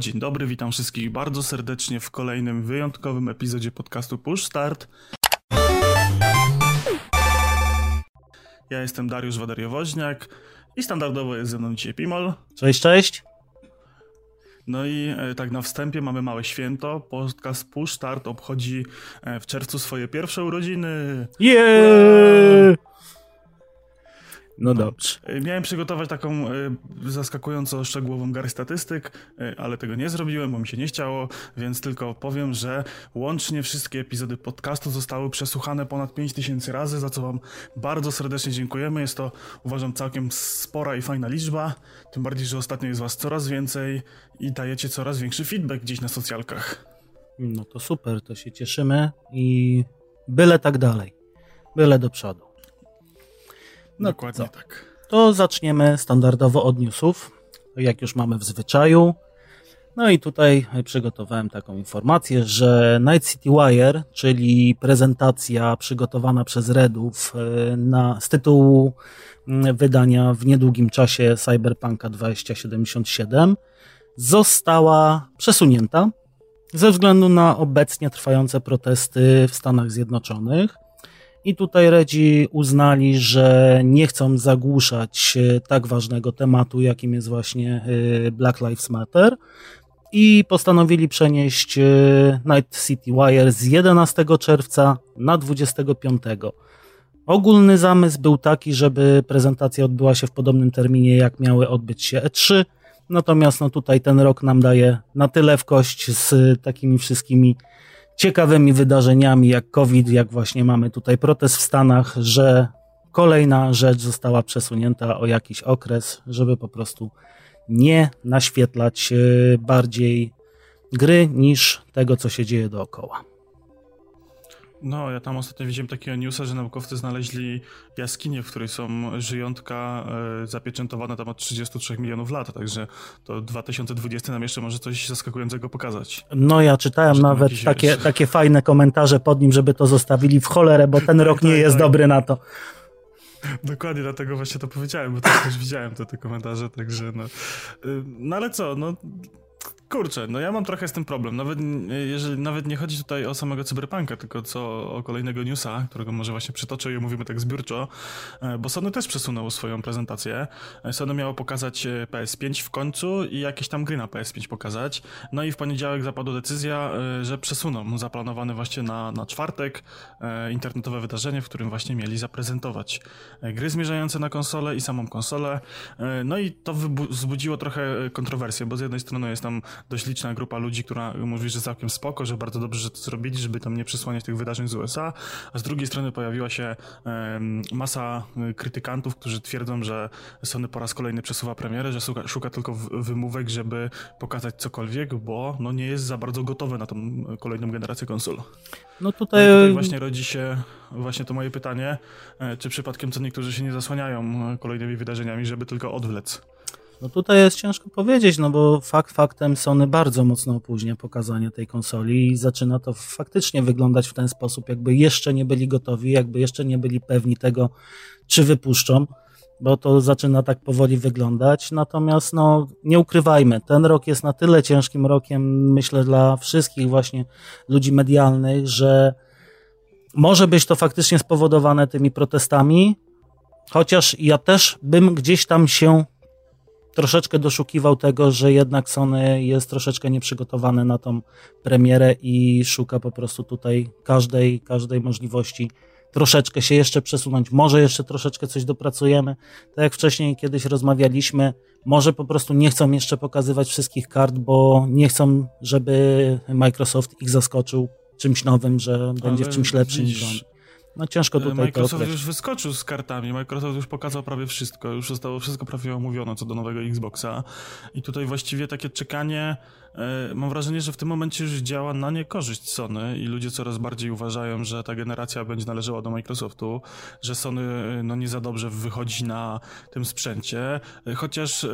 Dzień dobry, witam wszystkich bardzo serdecznie w kolejnym wyjątkowym epizodzie podcastu Push Start. Ja jestem Dariusz Wadariowoźniak i standardowo jest ze mną dzisiaj Pimol. Cześć, cześć. No i e, tak na wstępie mamy małe święto. Podcast Push Start obchodzi e, w czerwcu swoje pierwsze urodziny. Yeah! No dobrze. E, Miałem przygotować taką e, zaskakująco szczegółową garść statystyk, e, ale tego nie zrobiłem, bo mi się nie chciało, więc tylko powiem, że łącznie wszystkie epizody podcastu zostały przesłuchane ponad 5000 razy, za co wam bardzo serdecznie dziękujemy. Jest to, uważam, całkiem spora i fajna liczba, tym bardziej, że ostatnio jest was coraz więcej i dajecie coraz większy feedback gdzieś na socjalkach. No to super, to się cieszymy i byle tak dalej. Byle do przodu. No Dokładnie co? tak. To zaczniemy standardowo od newsów, jak już mamy w zwyczaju. No i tutaj przygotowałem taką informację, że Night City Wire, czyli prezentacja przygotowana przez Redów e, na, z tytułu mm, wydania w niedługim czasie Cyberpunka 2077, została przesunięta ze względu na obecnie trwające protesty w Stanach Zjednoczonych. I tutaj Redzi uznali, że nie chcą zagłuszać e, tak ważnego tematu, jakim jest właśnie e, Black Lives Matter. I postanowili przenieść e, Night City Wire z 11 czerwca na 25. Ogólny zamysł był taki, żeby prezentacja odbyła się w podobnym terminie, jak miały odbyć się E3. Natomiast no tutaj ten rok nam daje na tyle w kość z takimi wszystkimi ciekawymi wydarzeniami jak COVID, jak właśnie mamy tutaj protest w Stanach, że kolejna rzecz została przesunięta o jakiś okres, żeby po prostu nie naświetlać e, bardziej gry niż tego, co się dzieje dookoła. No, ja tam ostatnio widziałem takiego newsa, że naukowcy znaleźli jaskinię, w której są żyjątka e, zapieczętowane tam od 33 milionów lat, także to 2020 nam jeszcze może coś zaskakującego pokazać. No ja czytałem nawet takie, takie fajne komentarze pod nim, żeby to zostawili w cholerę, bo ten rok nie tak, jest tak. dobry na to. Dokładnie dlatego właśnie to powiedziałem, bo też, też widziałem te, te komentarze, także no. Y, No ale co, no. Kurczę, no ja mam trochę z tym problem. Nawet, jeżeli, nawet nie chodzi tutaj o samego cyberpunka, tylko co o kolejnego newsa, którego może właśnie przytoczę i omówimy tak zbiórczo, e, bo Sony też przesunęło swoją prezentację. E, Sony miało pokazać e, PS5 w końcu i jakieś tam gry na PS5 pokazać. No i w poniedziałek zapadła decyzja, że przesuną zaplanowane właśnie na, na czwartek internetowe wydarzenie, w którym właśnie mieli zaprezentować gry zmierzające na konsolę i samą konsolę. No i to wzbudziło trochę kontrowersję, bo z jednej strony jest tam dość liczna grupa ludzi, która mówi, że całkiem spoko, że bardzo dobrze, że to zrobili, żeby tam nie przesłaniać tych wydarzeń z USA, a z drugiej strony pojawiła się masa e, krytykantów, którzy twierdzą, że Sony po raz kolejny przesuwa premierę, że szuka, szuka tylko wymówek, żeby pokazać cokolwiek, bo no nie jest za bardzo gotowe na tą e, kolejną generację konsol. No No tutaj, tutaj właśnie rodzi się właśnie to moje pytanie, e, czy przypadkiem co niektórzy się nie zasłaniają e, kolejnymi wydarzeniami, żeby tylko odwlec. No tutaj jest ciężko powiedzieć, no bo fakt faktem Sony bardzo mocno opóźnia pokazanie tej konsoli i zaczyna to faktycznie wyglądać w ten sposób, jakby jeszcze nie byli gotowi, jakby jeszcze nie byli pewni tego, czy wypuszczą, bo to zaczyna tak powoli wyglądać. Natomiast no, nie ukrywajmy, ten rok jest na tyle ciężkim rokiem, myślę, dla wszystkich właśnie ludzi medialnych, że może być to faktycznie spowodowane tymi protestami, chociaż ja też bym gdzieś tam się troszeczkę doszukiwał tego, że jednak Sony jest troszeczkę nieprzygotowane na tą premierę i szuka po prostu tutaj każdej, każdej możliwości troszeczkę się jeszcze przesunąć. Może jeszcze troszeczkę coś dopracujemy. Tak jak wcześniej kiedyś rozmawialiśmy, może po prostu nie chcą jeszcze pokazywać wszystkich kart, bo nie chcą, żeby Microsoft ich zaskoczył czymś nowym, że będzie w czymś lepszym widzisz. No ciężko tutaj to Microsoft już wyskoczył z kartami, Microsoft już pokazał prawie wszystko, już zostało wszystko prawie omówione co do nowego Xboxa. I tutaj właściwie takie czekanie, e, mam wrażenie, że w tym momencie już działa na niekorzyść Sony i ludzie coraz bardziej uważają, że ta generacja będzie należała do Microsoftu, że Sony e, no nie za dobrze wychodzi na tym sprzęcie, e, chociaż e,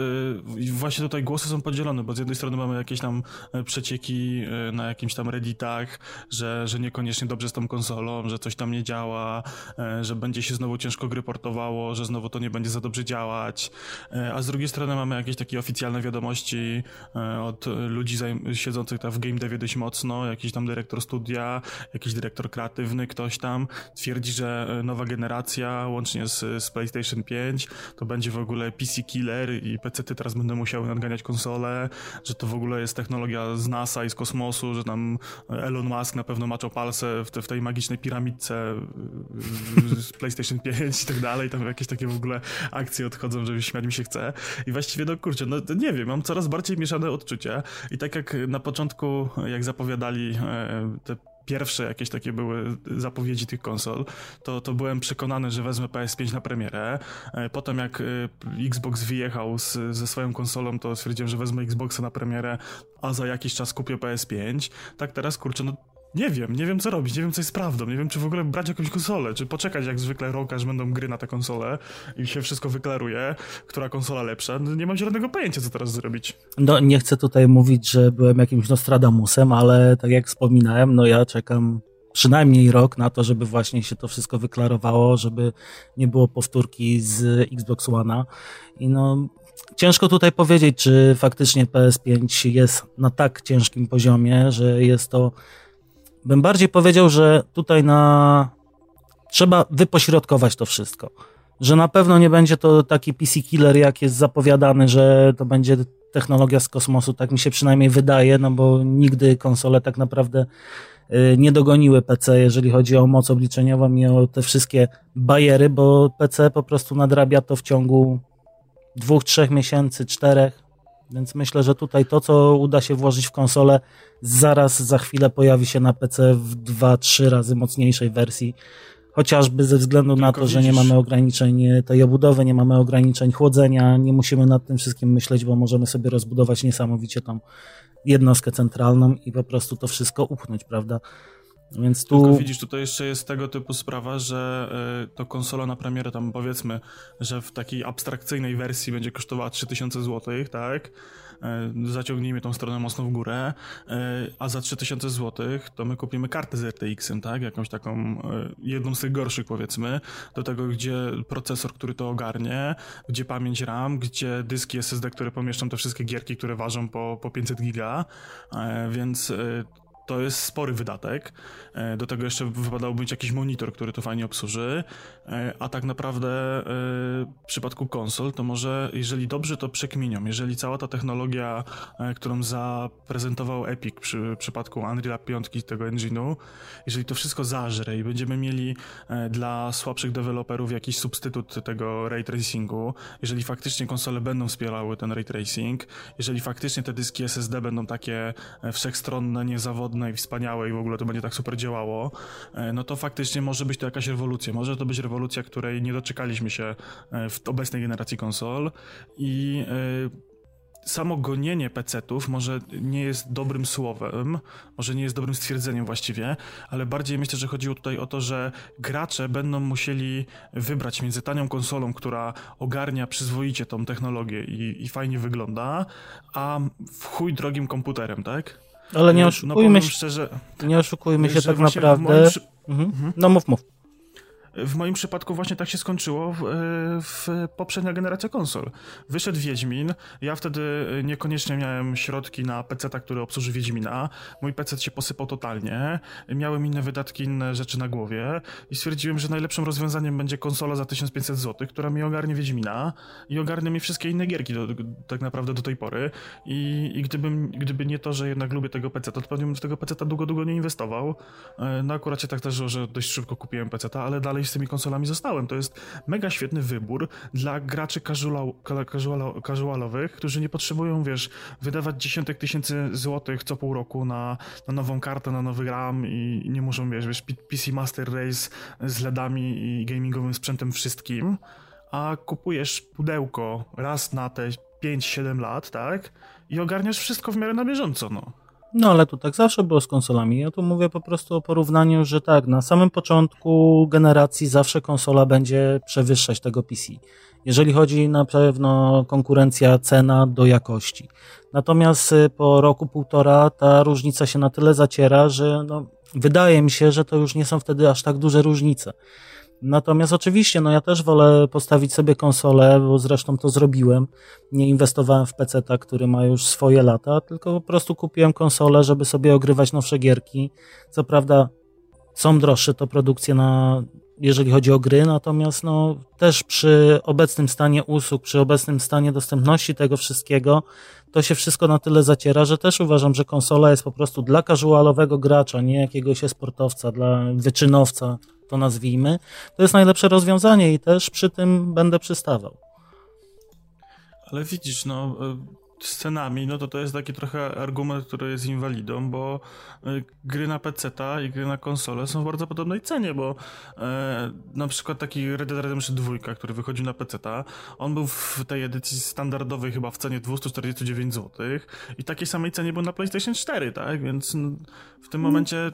właśnie tutaj głosy są podzielone, bo z jednej strony mamy jakieś tam e, przecieki e, na jakimś tam redditach, że, że niekoniecznie dobrze z tą konsolą, że coś tam nie działa, e, że będzie się znowu ciężko gry portowało, że znowu to nie będzie za dobrze działać, e, a z drugiej strony mamy jakieś takie oficjalne wiadomości e, od ludzi siedzących tam w game devie dość mocno, jakiś tam dyrektor studia, jakiś dyrektor kreatywny, ktoś tam twierdzi, że nowa generacja łącznie z, z PlayStation 5 to będzie w ogóle PC killer i PC-ty teraz będą musiały nadganiać konsole, że to w ogóle jest technologia z NASA i z kosmosu, że tam Elon Musk na pewno maczał palce w, te, w tej magicznej piramidce z PlayStation 5 i tak dalej, tam jakieś takie w ogóle akcje odchodzą, że śmiać mi się chce. I właściwie no kurczę, no nie wiem, mam coraz bardziej mieszane odczucia tak jak na początku, jak zapowiadali e, te pierwsze jakieś takie były zapowiedzi tych konsol, to, to byłem przekonany, że wezmę PS5 na premierę. E, potem jak e, Xbox wyjechał z, ze swoją konsolą, to stwierdziłem, że wezmę Xboxa na premierę, a za jakiś czas kupię PS5. Tak teraz, kurczę, no nie wiem, nie wiem co robić, nie wiem co jest prawdą, nie wiem czy w ogóle brać jakąś konsolę, czy poczekać jak zwykle rok, aż będą gry na tę konsolę i się wszystko wyklaruje, która konsola lepsza. No, nie mam żadnego pojęcia co teraz zrobić. No nie chcę tutaj mówić, że byłem jakimś Nostradamusem, ale tak jak wspominałem, no ja czekam przynajmniej rok na to, żeby właśnie się to wszystko wyklarowało, żeby nie było powtórki z Xbox One'a i no ciężko tutaj powiedzieć, czy faktycznie PS5 jest na tak ciężkim poziomie, że jest to bym bardziej powiedział, że tutaj na trzeba wypośrodkować to wszystko. Że na pewno nie będzie to taki PC killer, jak jest zapowiadany, że to będzie technologia z kosmosu, tak mi się przynajmniej wydaje, no bo nigdy konsole tak naprawdę y, nie dogoniły PC, jeżeli chodzi o moc obliczeniową i o te wszystkie bariery, bo PC po prostu nadrabia to w ciągu dwóch, trzech miesięcy, czterech, więc myślę, że tutaj to, co uda się włożyć w konsolę, zaraz za chwilę pojawi się na PC w 2-3 razy mocniejszej wersji. Chociażby ze względu Tylko na to, widzisz... że nie mamy ograniczeń tej obudowy, nie mamy ograniczeń chłodzenia, nie musimy nad tym wszystkim myśleć, bo możemy sobie rozbudować niesamowicie tą jednostkę centralną i po prostu to wszystko upchnąć, prawda? Więc tu... Tylko widzisz, tutaj jeszcze jest tego typu sprawa, że y, to konsola na premierę tam powiedzmy, że w takiej abstrakcyjnej wersji będzie kosztowała 3000 zł, tak? Y, zaciągnijmy tą stronę mocno w górę, y, a za 3000 zł to my kupimy kartę z RTX-em, tak? Jakąś taką, jedną z tych gorszych powiedzmy, do tego, gdzie procesor, który to ogarnie, gdzie pamięć RAM, gdzie dyski SSD, które pomieszczą te wszystkie gierki, które ważą po, po 500 giga, więc to jest spory wydatek. E, do tego jeszcze wypadałoby mieć jakiś monitor, który to fajnie obsłuży. E, a tak naprawdę e, w przypadku konsol, to może, jeżeli dobrze to przekminią, jeżeli cała ta technologia, którą zaprezentował Epic przy przypadku Unreal 5 tego engine'u, jeżeli to wszystko zażre i będziemy mieli dla słabszych deweloperów jakiś substytut tego ray tracingu, jeżeli faktycznie konsole będą wspierały ten ray tracing, jeżeli faktycznie te dyski SSD będą takie wszechstronne, niezawodne, wspaniałe i w ogóle to będzie tak super działało, e, no to faktycznie może być to jakaś rewolucja. Może to być rewolucja, której nie doczekaliśmy się e, w obecnej generacji konsol i e, samo gonienie PC-ów może nie jest dobrym słowem, może nie jest dobrym stwierdzeniem właściwie, ale bardziej myślę, że chodziło tutaj o to, że gracze będą musieli wybrać między tanią konsolą, która ogarnia przyzwoicie tą technologię i, i fajnie wygląda, a w chuj drogim komputerem, tak? Ale nie no, oszukujmy no, się, szczerze, nie oszukujmy się tak naprawdę. Przy... Mhm. Mhm. No mów, mów. W moim przypadku właśnie tak się skończyło w, w poprzednia generacja konsol. Wyszedł Wiedźmin, ja wtedy niekoniecznie miałem środki na PC, który obsłuży Wiedźmina. Mój PC się posypał totalnie, miałem inne wydatki, inne rzeczy na głowie i stwierdziłem, że najlepszym rozwiązaniem będzie konsola za 1500 zł, która mi ogarnie Wiedźmina i ogarnie mi wszystkie inne gierki do, tak naprawdę do tej pory. I, i gdybym, gdyby nie to, że jednak lubię tego PC, to pewnie bym w tego PC długo, długo nie inwestował. E, no akurat się tak też, że dość szybko kupiłem PC, ale dalej z tymi konsolami zostałem. To jest mega świetny wybór dla graczy casual, casual, casualowych, którzy nie potrzebują, wiesz, wydawać dziesiątek tysięcy złotych co pół roku na, na nową kartę, na nowy RAM i nie muszą, wiesz, wiesz PC Master Race z LEDami i gamingowym sprzętem wszystkim, a kupujesz pudełko raz na te 5-7 lat, tak? I ogarniasz wszystko w miarę na bieżąco, no. No ale to tak zawsze było z konsolami. Ja tu mówię po prostu o porównaniu, że tak, na samym początku generacji zawsze konsola będzie przewyższać tego PC. Jeżeli chodzi na pewno konkurencja cena do jakości. Natomiast y, po roku, półtora ta różnica się na tyle zaciera, że no, wydaje mi się, że to już nie są wtedy aż tak duże różnice. Natomiast oczywiście, no ja też wolę postawić sobie konsolę, bo zresztą to zrobiłem. Nie inwestowałem w PC, który ma już swoje lata, tylko po prostu kupiłem konsolę, żeby sobie ogrywać nowsze gierki. Co prawda są droższe to produkcje na, jeżeli chodzi o gry, natomiast no też przy obecnym stanie usług, przy obecnym stanie dostępności tego wszystkiego, to się wszystko na tyle zaciera, że też uważam, że konsola jest po prostu dla casualowego gracza, nie jakiegoś sportowca, dla wyczynowca, to nazwijmy, to jest najlepsze rozwiązanie i też przy tym będę przystawał. Ale widzisz, no z cenami, no to to jest taki trochę argument, który jest inwalidą, bo y, gry na PC i gry na konsole są w bardzo podobnej cenie, bo e, na przykład taki Red Dead Redemption 2, który wychodził na PC, on był w tej edycji standardowej chyba w cenie 249 zł i takiej samej cenie był na PlayStation 4, tak? Więc no, w tym momencie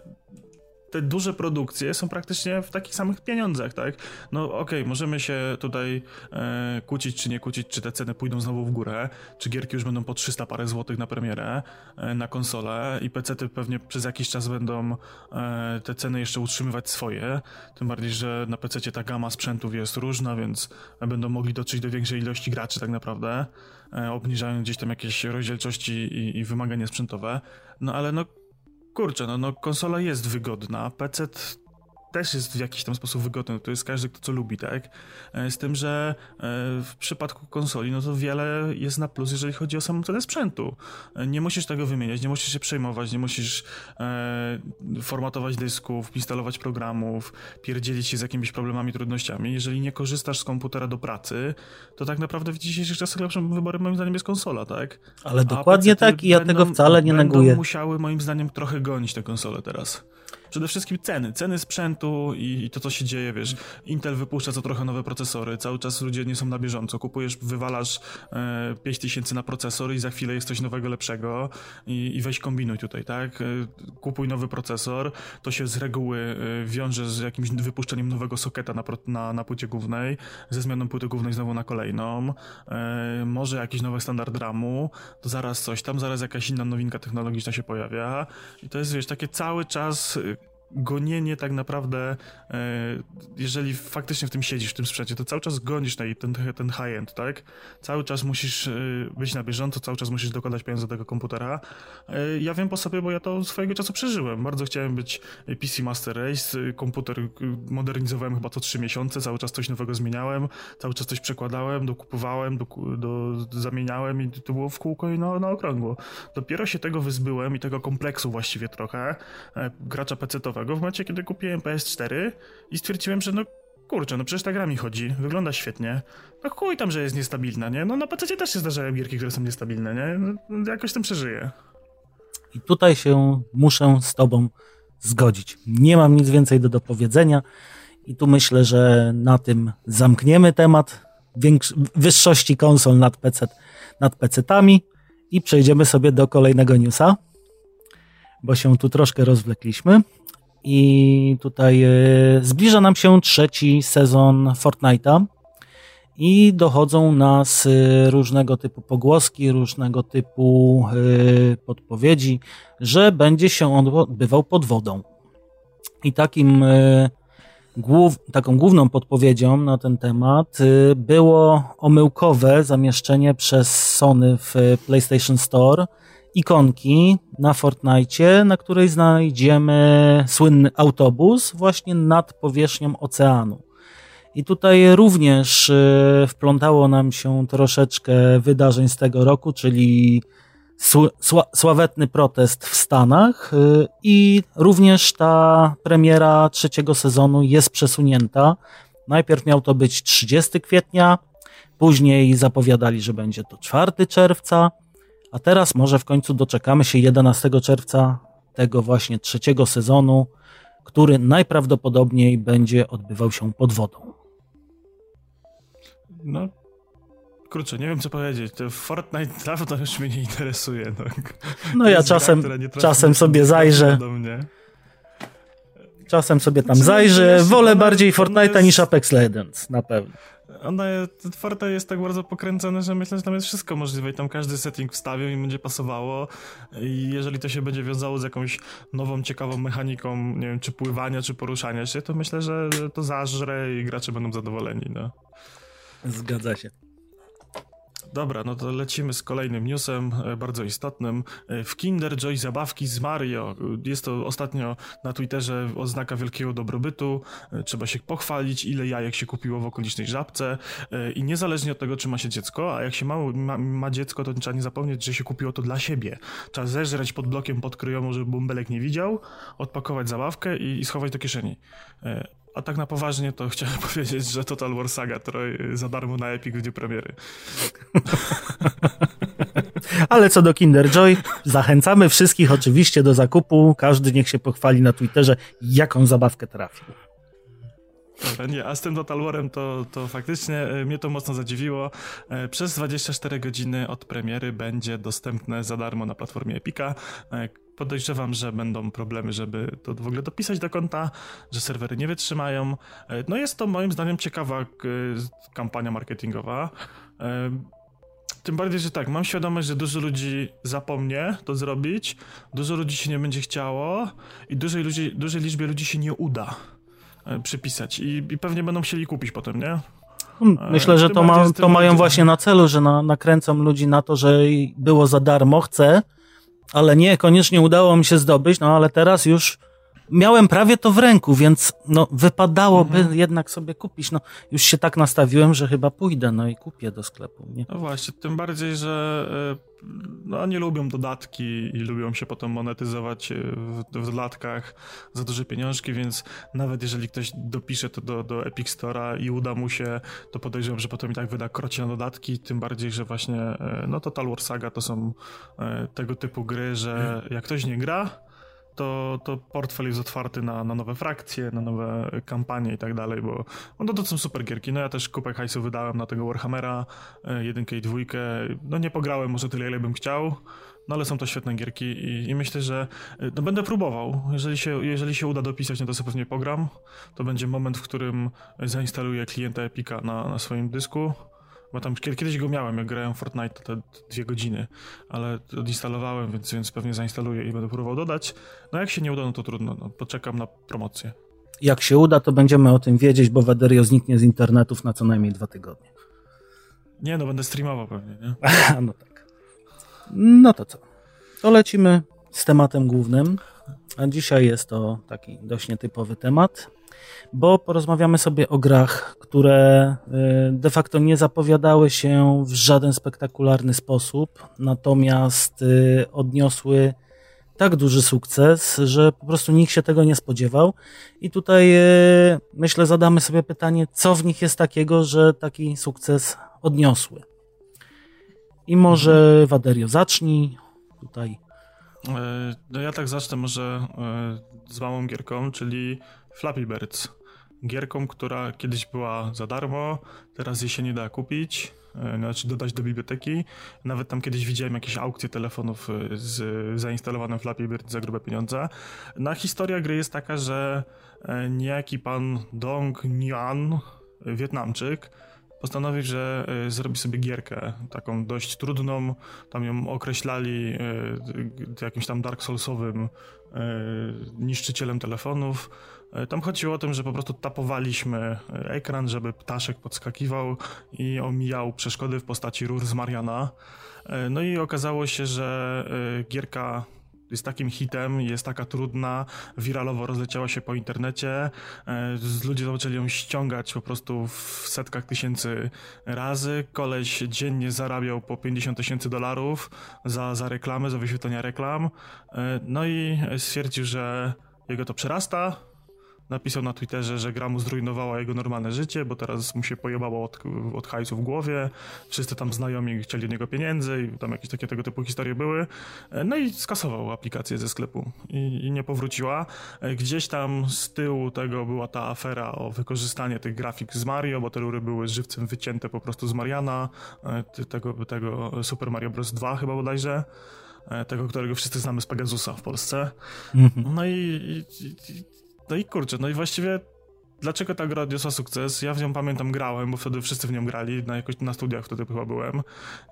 te duże produkcje są praktycznie w takich samych pieniądzach, tak? No okej, okay, możemy się tutaj e, kłócić czy nie kłócić, czy te ceny pójdą znowu w górę, czy gierki już będą po 300 parę złotych na premierę, e, na konsolę i PC-ty pewnie przez jakiś czas będą e, te ceny jeszcze utrzymywać swoje, tym bardziej, że na PC ta gama sprzętów jest różna, więc będą mogli dotrzeć do większej ilości graczy tak naprawdę, e, obniżając gdzieś tam jakieś rozdzielczości i, i wymagania sprzętowe, no ale no kurczę, no, no konsola jest wygodna, PC też jest w jakiś tam sposób wygodny, to jest każdy, kto co lubi, tak? E, z tym, że e, w przypadku konsoli, no to wiele jest na plus, jeżeli chodzi o samą cenę sprzętu. E, nie musisz tego wymieniać, nie musisz się przejmować, nie musisz formatować dysków, instalować programów, pierdzielić się z jakimiś problemami, trudnościami. Jeżeli nie korzystasz z komputera do pracy, to tak naprawdę w dzisiejszych czasach lepszym wyborem moim zdaniem jest konsola, tak? Ale dokładnie tak i ja będą, tego wcale nie neguję. Będą musiały moim zdaniem trochę gonić te konsole teraz przede wszystkim ceny, ceny sprzętu i, i, to, co się dzieje, wiesz, Intel wypuszcza co trochę nowe procesory, cały czas ludzie nie są na bieżąco, kupujesz, wywalasz e, 5000 na procesor i za chwilę jest coś nowego, lepszego. I, i weź kombinuj tutaj, tak, e, kupuj nowy procesor, to się z reguły e, wiąże z jakimś wypuszczeniem nowego soketa na, na, na płycie głównej, ze zmianą płyty głównej znowu na kolejną, e, może jakiś nowy standard RAMu, to zaraz coś tam, zaraz jakaś inna nowinka technologiczna się pojawia. I to jest, wiesz, takie cały czas gonienie tak naprawdę, e, jeżeli faktycznie w tym siedzisz, w tym sprzęcie, to cały czas gonisz ten, ten high-end, tak? Cały czas musisz e, być na bieżąco, cały czas musisz dokładać pieniądze do tego komputera. E, ja wiem po sobie, bo ja to swojego czasu przeżyłem. Bardzo chciałem być PC Master Race, komputer modernizowałem chyba co 3 miesiące, cały czas coś nowego zmieniałem, cały czas coś przekładałem, dokupowałem, do, do, zamieniałem i to było w kółko i na, na okrągło. Dopiero się tego wyzbyłem i tego kompleksu właściwie trochę, gracza PC-towego, w momencie, kiedy kupiłem PS4 i stwierdziłem, że no kurczę, no przecież ta gra mi chodzi, wygląda świetnie. No chuj tam, że jest niestabilna, nie? No na PC też się zdarzają gierki, które są niestabilne, nie? No, jakoś tym przeżyję. I tutaj się muszę z tobą zgodzić. Nie mam nic więcej do dopowiedzenia i tu myślę, że na tym zamkniemy temat wyższości konsol nad PC, nad PC-tami i przejdziemy sobie do kolejnego newsa, bo się tu troszkę rozwlekliśmy. I tutaj e, zbliża nam się trzeci sezon Fortnite'a i dochodzą nas e, różnego typu pogłoski, różnego typu e, podpowiedzi, że będzie się on odbywał pod wodą. I takim głów, taką główną podpowiedzią na ten temat było omyłkowe zamieszczenie przez Sony w PlayStation Store ikonki na Fortnite, na której znajdziemy słynny autobus właśnie nad powierzchnią oceanu. I tutaj również e, wplątało nam się troszeczkę wydarzeń z tego roku, czyli sławetny protest w Stanach e, i również ta premiera trzeciego sezonu jest przesunięta. Najpierw miał to być 30 kwietnia, później zapowiadali, że będzie to 4 czerwca, a teraz może w końcu doczekamy się 11 czerwca tego właśnie trzeciego sezonu, który najprawdopodobniej będzie odbywał się pod wodą. No, kurczę, nie wiem co powiedzieć. To Fortnite dawno już mnie nie interesuje. No, no ja czasem, czasem sobie zajrzę. Czasem sobie tam zajrzę. Wolę bardziej Fortnite'a niż Apex Legends, na pewno. Ona, Forte jest tak bardzo pokręcone, że myślę, że tam jest wszystko możliwe i tam każdy setting wstawią i będzie pasowało i jeżeli to się będzie wiązało z jakąś nową, ciekawą mechaniką, nie wiem, czy pływania, czy poruszania się, to myślę, że to zażre i gracze będą zadowoleni, no. Zgadza się. Dobra, no to lecimy z kolejnym newsem, e, bardzo istotnym. E, w Kinder Joy zabawki z Mario. Jest to ostatnio na Twitterze oznaka wielkiego dobrobytu. E, trzeba się pochwalić, ile jajek się kupiło w okolicznej żabce. I niezależnie od tego, czy ma się dziecko, a jak się ma, ma, dziecko, to trzeba nie zapomnieć, że się kupiło to dla siebie. Trzeba zeżreć pod blokiem pod kryjomu, żeby bąbelek nie widział, odpakować zabawkę i, i schować do kieszeni. A tak na poważnie to chciałem powiedzieć, że Total War Saga Troy za darmo na Epic w dniu premiery. Ale co do Kinder Joy, zachęcamy wszystkich oczywiście do zakupu. Każdy niech się pochwali na Twitterze, jaką zabawkę trafił. Dobra, nie, a z tym Total Warem to, to faktycznie e, mnie to mocno zadziwiło. E, przez 24 godziny od premiery będzie dostępne za darmo na platformie Epica. E, podejrzewam, że będą problemy, żeby to w ogóle dopisać do konta, że serwery nie wytrzymają. No jest to moim zdaniem ciekawa kampania marketingowa. Tym bardziej, że tak, mam świadomość, że dużo ludzi zapomnie to zrobić, dużo ludzi się nie będzie chciało i dużej, ludzi, dużej liczbie ludzi się nie uda. E, przypisać i, i pewnie będą chcieli kupić potem, nie? Hmm, e, myślę, że to, ma, to mają właśnie na celu, że na, nakręcą ludzi na to, że było za darmo, chcę, ale nie, koniecznie udało mi się zdobyć, no ale teraz już miałem prawie to w ręku, więc no wypadałoby mhm. jednak sobie kupić. No już się tak nastawiłem, że chyba pójdę, no i kupię do sklepu. Nie? No właśnie, tym bardziej, że e, no, oni lubią dodatki i lubią się potem monetyzować e, w, w dodatkach za duże pieniążki, więc nawet jeżeli ktoś dopisze to do, do Epic Store'a i uda mu się, to podejrzewam, że potem i tak wyda krocie na dodatki, tym bardziej, że właśnie e, no Total War Saga to są tego typu gry, że jak ktoś nie gra, to, to portfel jest otwarty na, na nowe frakcje, na nowe kampanie i tak dalej, bo no to są super gierki. No ja też kupę hajsu wydałem na tego Warhammera, e, jedynkę i dwójkę. No nie pograłem może tyle, ile bym chciał, no ale są to świetne gierki i, i myślę, że e, no będę próbował. Jeżeli się, jeżeli się uda dopisać, no to sobie pewnie pogram. To będzie moment, w którym zainstaluję klienta Epica na, na swoim dysku bo tam kiedyś go miałem, jak grałem Fortnite te dwie godziny, ale odinstalowałem, więc, więc pewnie zainstaluję i będę próbował dodać. No jak się nie uda, no to trudno, no, poczekam na promocję. Jak się uda, to będziemy o tym wiedzieć, bo Waderio zniknie z internetów na co najmniej dwa tygodnie. Nie, no będę streamował pewnie, nie? no tak. No to co? To lecimy z tematem głównym, a dzisiaj jest to taki dość nietypowy temat bo porozmawiamy sobie o grach, które y, de facto nie zapowiadały się w żaden spektakularny sposób, natomiast y, odniosły tak duży sukces, że po prostu nikt się tego nie spodziewał. I tutaj y, myślę, zadamy sobie pytanie, co w nich jest takiego, że taki sukces odniosły. I może mhm. Waderio zacznij tutaj. E, no ja tak zacznę może e, z małą gierką, czyli Flappy Birds gierką, która kiedyś była za darmo, teraz jej się nie da kupić, e, znaczy dodać do biblioteki. Nawet tam kiedyś widziałem jakieś aukcje telefonów e, z zainstalowanym Flappy Bird za grube pieniądze. No a historia gry jest taka, że e, niejaki pan Dong Nguyen, Wietnamczyk, postanowił, że zrobi sobie gierkę, taką dość trudną, tam ją określali jakimś tam Dark Soulsowym niszczycielem telefonów, tam chodziło o tym, że po prostu tapowaliśmy e, ekran, żeby ptaszek podskakiwał i omijał przeszkody w postaci rur z Mariana. E, no i okazało się, że gierka jest takim hitem, jest taka trudna, wiralowo rozleciała się po internecie, ludzie zaczęli ją ściągać po prostu w setkach tysięcy razy, koleś dziennie zarabiał po 50 tysięcy dolarów za, za reklamę, za wyświetlenia reklam, no i stwierdził, że jego to przerasta, napisał na Twitterze, że gra mu zrujnowała jego normalne życie, bo teraz mu się pojebało od, od hajsu w głowie, wszyscy tam znajomi chcieli od niego pieniędzy i tam jakieś takie tego typu historie były. No i skasował aplikację ze sklepu i, i nie powróciła. Gdzieś tam z tyłu tego była ta afera o wykorzystanie tych grafik z Mario, bo te rury były żywcem wycięte po prostu z Mariana, e, tego, tego Super Mario Bros. 2 chyba bodajże e, tego, którego wszyscy znamy z Pegasusa w Polsce. Mhm. No i, i, i, no i kurczę, no i właściwie dlaczego ta gra odniosła sukces? Ja w nią pamiętam grałem, bo wtedy wszyscy w nią grali, na, jakoś, na studiach wtedy chyba byłem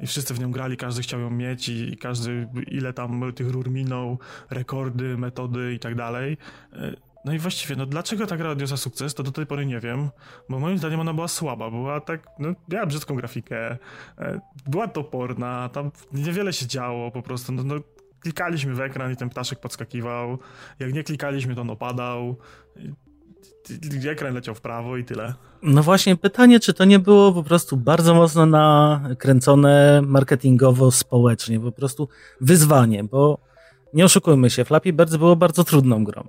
i wszyscy w nią grali, każdy chciał ją mieć i, i każdy ile tam tych rur minął, rekordy, metody i tak dalej. E, no i właściwie, no dlaczego ta gra odniosła sukces, to do tej pory nie wiem, bo moim zdaniem ona była słaba, była tak, no miała brzydką grafikę, e, była toporna, tam niewiele się działo po prostu, no, no klikaliśmy w ekran i ten ptaszek podskakiwał, jak nie klikaliśmy, to on opadał, ekran leciał w prawo i tyle. No właśnie pytanie, czy to nie było po prostu bardzo mocno nakręcone marketingowo, społecznie, po prostu wyzwanie, bo nie oszukujmy się, Flappy Birds było bardzo trudną grą.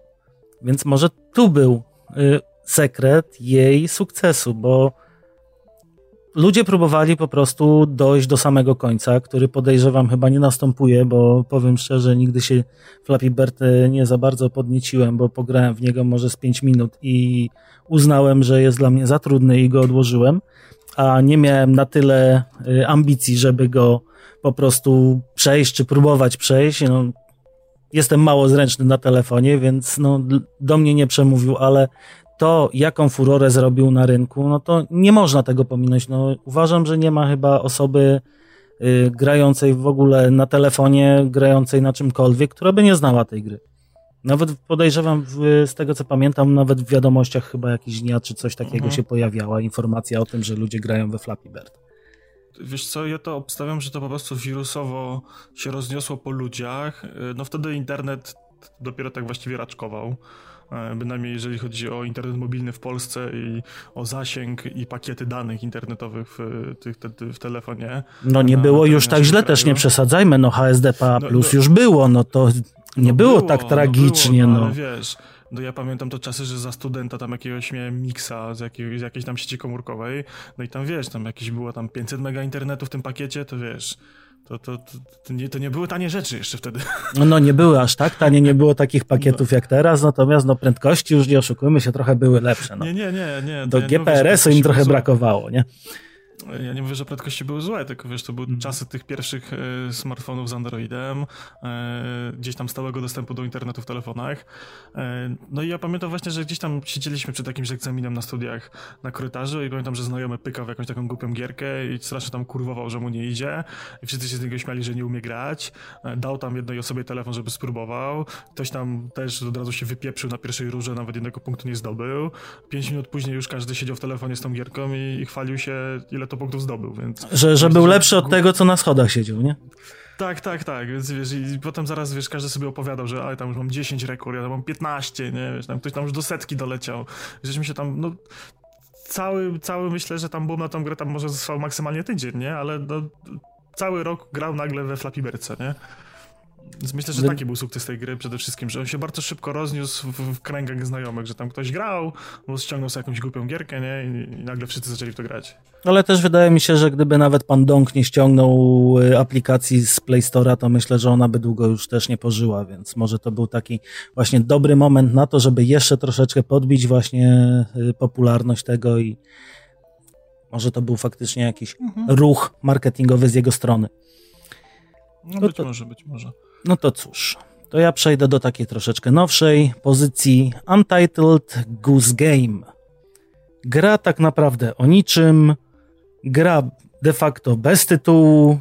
Więc może tu był y, sekret jej sukcesu, bo ludzie próbowali po prostu dojść do samego końca, który podejrzewam chyba nie następuje, bo powiem szczerze, nigdy się Flappy Bird y, nie za bardzo podnieciłem, bo pograłem w niego może z 5 minut i uznałem, że jest dla mnie za trudny i go odłożyłem, a nie miałem na tyle y, ambicji, żeby go po prostu przejść, czy próbować przejść. No, jestem mało zręczny na telefonie, więc no, do mnie nie przemówił, ale to, jaką furorę zrobił na rynku, no to nie można tego pominąć. No, uważam, że nie ma chyba osoby y, grającej w ogóle na telefonie, grającej na czymkolwiek, która by nie znała tej gry. Nawet podejrzewam, w, z tego co pamiętam, nawet w wiadomościach chyba jakiś dnia czy coś takiego mhm. się pojawiała informacja o tym, że ludzie grają we Flappy Bird. Wiesz co, ja to obstawiam, że to po prostu wirusowo się rozniosło po ludziach. No wtedy internet dopiero tak właściwie raczkował. E, bynajmniej jeżeli chodzi o internet mobilny w Polsce i o zasięg i pakiety danych internetowych w, tych, te, w telefonie. No nie było już tak źle, kraju. też nie przesadzajmy, no HSDPA no, plus no, już było, no to nie no było, było, tak tragicznie. No, było, no. Ale wiesz, no ja pamiętam to czasy, że za studenta tam jakiegoś miałem miksa z, jakiej, z jakiejś tam sieci komórkowej, no i tam wiesz, tam jakieś było tam 500 mega internetu w tym pakiecie, to wiesz, to, to, to, to, nie, to nie były tanie rzeczy jeszcze wtedy. No, no nie były aż tak tanie, nie było takich pakietów no. jak teraz, natomiast no prędkości już nie oszukujmy się, trochę były lepsze. No. Nie, nie, nie, nie. Do GPRS-u im trochę brakowało, nie? Ja nie mówię, że prędkości były złe, tylko wiesz, to były mm. czasy tych pierwszych e, smartfonów z Androidem, e, gdzieś tam stałego dostępu do internetu w telefonach. E, no i ja pamiętam właśnie, że gdzieś tam siedzieliśmy przed jakimś egzaminem na studiach na korytarzu i pamiętam, że znajomy pykał w jakąś taką głupią gierkę i strasznie tam kurwował, że mu nie idzie i wszyscy się z niego śmiali, że nie umie grać. Dał tam jednej osobie telefon, żeby spróbował. Ktoś tam też od razu się wypieprzył na pierwszej rurze, nawet jednego punktu nie zdobył. Pięć minut później już każdy siedział w telefonie z tą gierką i, i chwalił się, ile to punktów zdobył, więc... Że, że był lepszy od tego, co na schodach siedział, nie? Tak, tak, tak, więc wiesz, i potem zaraz, wiesz, każdy sobie opowiadał, że ale tam już mam 10 rekord, ja tam mam 15, nie, wiesz, tam ktoś tam już do setki doleciał, żeśmy się tam, no, cały, cały myślę, że tam boom na tą grę tam może został maksymalnie tydzień, nie, ale no, cały rok grał nagle we Flappy Birdsa, nie? Myślę, że taki był sukces tej gry przede wszystkim, że on się bardzo szybko rozniósł w, w kręgach znajomych, że tam ktoś grał, bo ściągnął sobie jakąś głupią gierkę, nie? I, I, nagle wszyscy zaczęli w to grać. Ale też wydaje mi się, że gdyby nawet pan Dong nie ściągnął y, aplikacji z Play Store'a, to myślę, że ona by długo już też nie pożyła, więc może to był taki właśnie dobry moment na to, żeby jeszcze troszeczkę podbić właśnie y, popularność tego i może to był faktycznie jakiś mhm. ruch marketingowy z jego strony. No, no być to... może, być może. No to cóż, to ja przejdę do takiej troszeczkę nowszej pozycji Untitled Goose Game. Gra tak naprawdę o niczym, gra de facto bez tytułu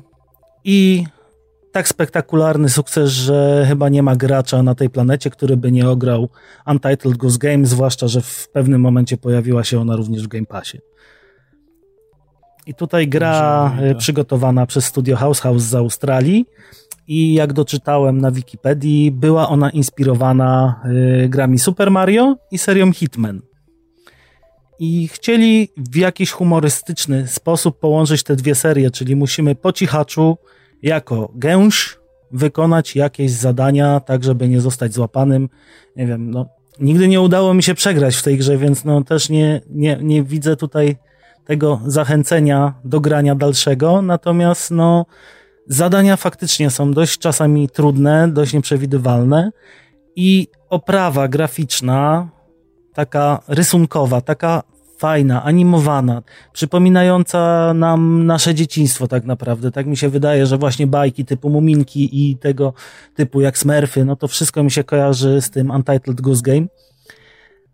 i tak spektakularny sukces, że chyba nie ma gracza na tej planecie, który by nie ograł Untitled Goose Game, zwłaszcza, że w pewnym momencie pojawiła się ona również w Game Passie. I tutaj gra przygotowana przez studio House House z Australii i jak doczytałem na Wikipedii, była ona inspirowana y, grami Super Mario i serią Hitman. I chcieli w jakiś humorystyczny sposób połączyć te dwie serie, czyli musimy po cichaczu jako gęś wykonać jakieś zadania, tak żeby nie zostać złapanym. Nie wiem, no nigdy nie udało mi się przegrać w tej grze, więc no też nie, nie, nie widzę tutaj tego zachęcenia do grania dalszego, natomiast no Zadania faktycznie są dość czasami trudne, dość nieprzewidywalne i oprawa graficzna, taka rysunkowa, taka fajna, animowana, przypominająca nam nasze dzieciństwo tak naprawdę. Tak mi się wydaje, że właśnie bajki typu Muminki i tego typu jak Smurfy, no to wszystko mi się kojarzy z tym Untitled Goose Game.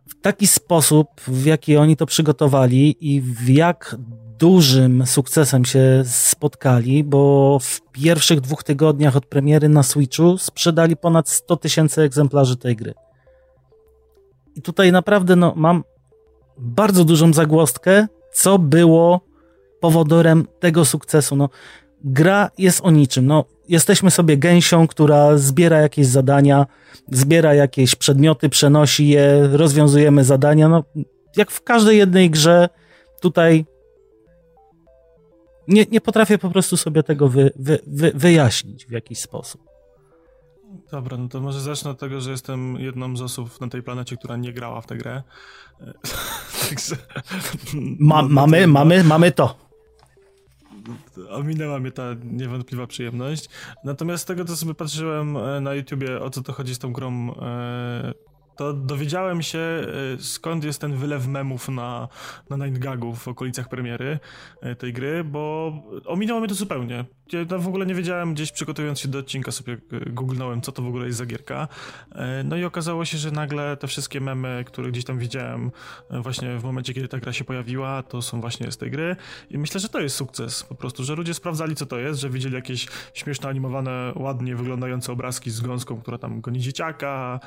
w taki sposób, w jaki oni to przygotowali i w jak dużym sukcesem się spotkali, bo w pierwszych dwóch tygodniach od premiery na Switchu sprzedali ponad 100 tysięcy egzemplarzy tej gry. I tutaj naprawdę no, mam bardzo dużą zagłostkę, co było powodorem tego sukcesu. No, gra jest o niczym. No, jesteśmy sobie gęsią, która zbiera jakieś zadania, zbiera jakieś przedmioty, przenosi je, rozwiązujemy zadania. No, jak w każdej jednej grze, tutaj nie, nie potrafię po prostu sobie tego wy, wy, wy, wyjaśnić w jakiś sposób. Dobra, no to może zacznę od tego, że jestem jedną z osób na tej planecie, która nie grała w tę grę. Także... Ma, no, mamy, mamy, mamy to. Ominęła mnie ta niewątpliwa przyjemność. Natomiast z tego, co sobie patrzyłem e, na YouTubie, o co to chodzi z tą grą, e, to dowiedziałem się, e, skąd jest ten wylew memów na, na Nine Gagów w okolicach premiery tej gry, bo ominęło mnie to zupełnie. Ja w ogóle nie wiedziałem, gdzieś przygotowując się do odcinka sobie e, googlnąłem, co to w ogóle jest za gierka. E, no i okazało się, że nagle te wszystkie memy, które gdzieś tam widziałem e, właśnie w momencie, kiedy ta gra się pojawiła, to są właśnie z tej gry. I myślę, że to jest sukces po prostu, że ludzie sprawdzali, co to jest, że widzieli jakieś śmieszne, animowane, ładnie wyglądające obrazki z gąską, która tam goni dzieciaka,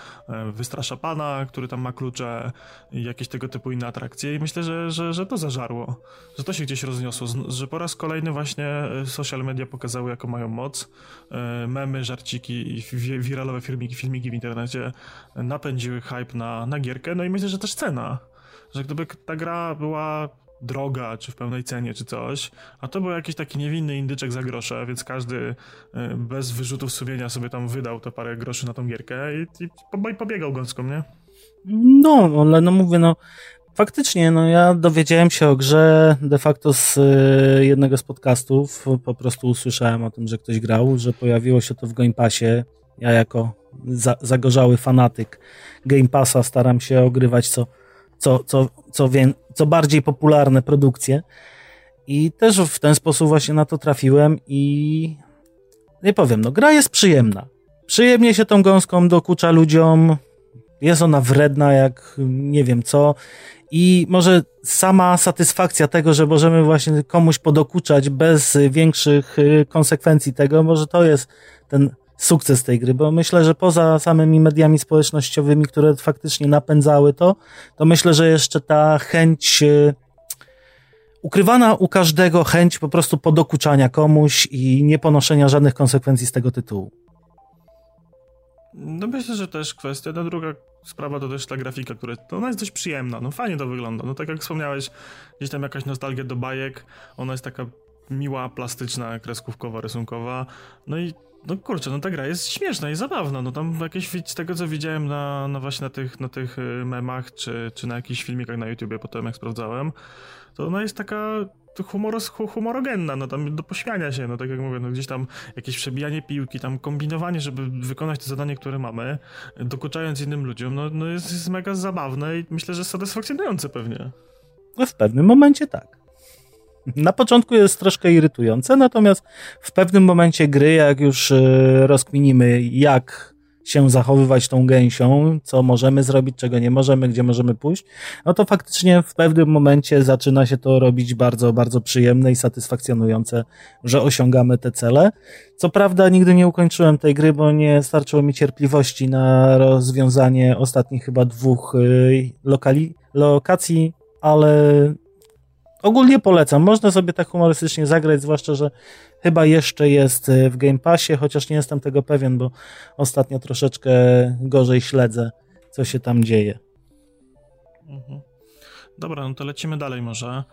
wystrasza pana, który tam ma klucze i jakieś tego typu inne atrakcje. I myślę, że, że, że to zażarło, że to się gdzieś rozniosło, że po raz kolejny właśnie social media pokazały, jaką mają moc. E, memy, żarciki i wiralowe filmiki, filmiki w internecie napędziły hype na, na gierkę. No i myślę, że też cena. Że gdyby ta gra była droga, czy w pełnej cenie, czy coś, a to był jakiś taki niewinny indyczek za grosze, więc każdy e, bez wyrzutów sumienia sobie tam wydał te parę groszy na tą gierkę i, i pobiegał gąską, nie? No, ale no mówię, no Faktycznie, no ja dowiedziałem się o grze de facto z y, jednego z podcastów. Po prostu usłyszałem o tym, że ktoś grał, że pojawiło się to w Game Passie. Ja jako za, zagorzały fanatyk Game Passa staram się ogrywać co, co, co, co, wie, co bardziej popularne produkcje. I też w ten sposób właśnie na to trafiłem i nie powiem, no gra jest przyjemna. Przyjemnie się tą gąską dokucza ludziom, jest ona wredna jak nie wiem co i może sama satysfakcja tego, że możemy właśnie komuś podokuczać bez większych y, konsekwencji tego, może to jest ten sukces tej gry, bo myślę, że poza samymi mediami społecznościowymi, które faktycznie napędzały to, to myślę, że jeszcze ta chęć y, ukrywana u każdego chęć po prostu podokuczania komuś i nie ponoszenia żadnych konsekwencji z tego tytułu. No myślę, że też kwestia. No druga sprawa to też ta grafika, która to ona jest dość przyjemna, no fajnie to wygląda. No tak jak wspomniałeś, gdzieś tam jakaś nostalgia do bajek, ona jest taka miła, plastyczna, kreskówkowa, rysunkowa. No i no kurczę, no ta gra jest śmieszna i zabawna. No tam jakieś z tego co widziałem na, na właśnie na tych, na tych y, memach, czy, czy na jakichś filmikach na YouTubie potem jak sprawdzałem, to ona jest taka humoros, humorogenna, no tam do pośmiania się, no tak jak mówię, no gdzieś tam jakieś przebijanie piłki, tam kombinowanie, żeby wykonać to zadanie, które mamy, dokuczając innym ludziom, no, no jest, jest mega zabawne i myślę, że satysfakcjonujące pewnie. No w pewnym momencie tak. Na początku jest troszkę irytujące, natomiast w pewnym momencie gry, jak już e, rozkminimy, jak się zachowywać tą gęsią, co możemy zrobić, czego nie możemy, gdzie możemy pójść, no to faktycznie w pewnym momencie zaczyna się to robić bardzo, bardzo przyjemne i satysfakcjonujące, że osiągamy te cele. Co prawda nigdy nie ukończyłem tej gry, bo nie starczyło mi cierpliwości na rozwiązanie ostatnich chyba dwóch y, lokali, lokacji, ale ogólnie polecam. Można sobie tak humorystycznie zagrać, zwłaszcza, że Chyba jeszcze jest e, w Game Passie, chociaż nie jestem tego pewien, bo ostatnio troszeczkę gorzej śledzę, co się tam dzieje. Mhm. Dobra, no to lecimy dalej może.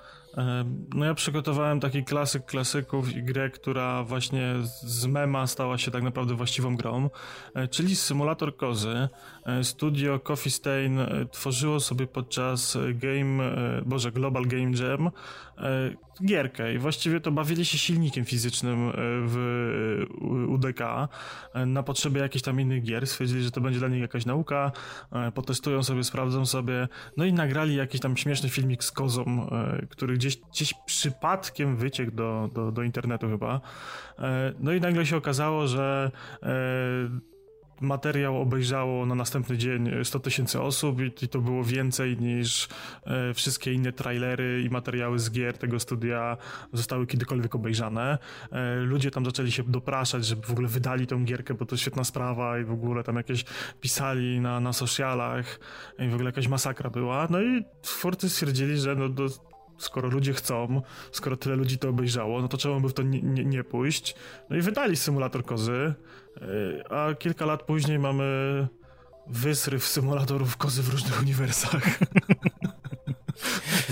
No ja przygotowałem taki klasyk klasyków i grę, która właśnie z mema stała się tak naprawdę właściwą grą, e, czyli symulator kozy. E, studio Coffee Stain e, tworzyło sobie podczas Game, boże, Global Game Jam gierkę i właściwie to bawili się silnikiem fizycznym w UDK na potrzeby jakichś tam innych gier. Stwierdzili, że to będzie dla nich jakaś nauka, potestują sobie, sprawdzą sobie, no i nagrali jakiś tam śmieszny filmik z kozą, który gdzieś gdzieś, przypadkiem wyciekł do, do, do internetu chyba. E, no i nagle się okazało, że e, materiał obejrzało na następny dzień 100 tysięcy osób i, i, to było więcej niż e, wszystkie inne trailery i materiały z gier tego studia zostały kiedykolwiek obejrzane. E, ludzie tam zaczęli się dopraszać, żeby w ogóle wydali tę gierkę, bo to świetna sprawa i w ogóle tam jakieś pisali na, na socialach i w ogóle jakaś masakra była. No i twórcy stwierdzili, że no do, skoro ludzie chcą, skoro tyle ludzi to obejrzało, no to czemu by w to nie, nie, nie pójść? No i wydali symulator kozy, e, a kilka lat później mamy wysryw symulatorów kozy w różnych uniwersach.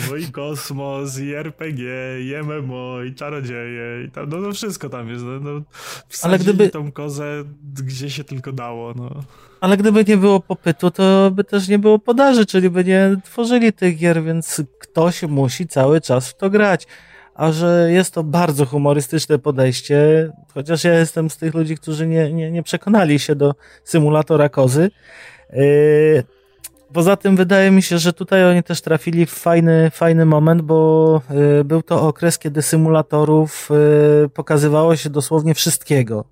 Bo i kosmos, i RPG, i MMO, i czarodzieje, i tam, no, no wszystko tam jest. No, no Ale gdyby tą kozę gdzie się tylko dało, no. Ale gdyby nie było popytu, to by też nie było podaży, czyli by nie tworzyli tych gier, więc ktoś musi cały czas w to grać. A że jest to bardzo humorystyczne podejście, chociaż ja jestem z tych ludzi, którzy nie, nie, nie przekonali się do symulatora kozy, yy, Poza tym wydaje mi się, że tutaj oni też trafili w fajny, fajny moment, bo y, był to okres, kiedy symulatorów y, pokazywało się dosłownie wszystkiego.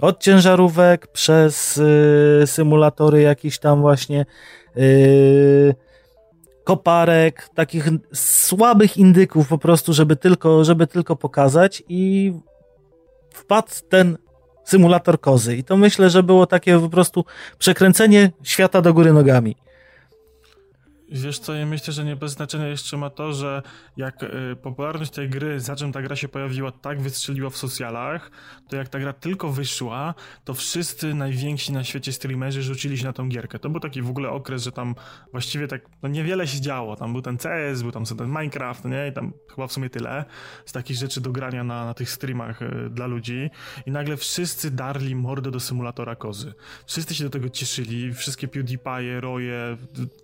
Od ciężarówek przez y, symulatory jakichś tam właśnie koparek, takich słabych indyków po prostu, żeby tylko, żeby tylko pokazać i wpadł ten symulator kozy. I to myślę, że było takie po prostu przekręcenie świata do góry nogami. Wiesz co, ja myślę, że nie bez znaczenia jeszcze ma to, że jak y, popularność tej gry, za czym ta gra się pojawiła, tak wystrzeliła w socjalach, to jak ta gra tylko wyszła, to wszyscy najwięksi na świecie streamerzy rzucili się na tą gierkę. To był taki w ogóle okres, że tam właściwie tak no niewiele się działo. Tam był ten CS, był tam ten Minecraft, nie? I tam chyba w sumie tyle z takich rzeczy do grania na, na tych streamach y, dla ludzi. I nagle wszyscy darli mordę do symulatora kozy. Wszyscy się do tego cieszyli, wszystkie PewDiePie, Roje,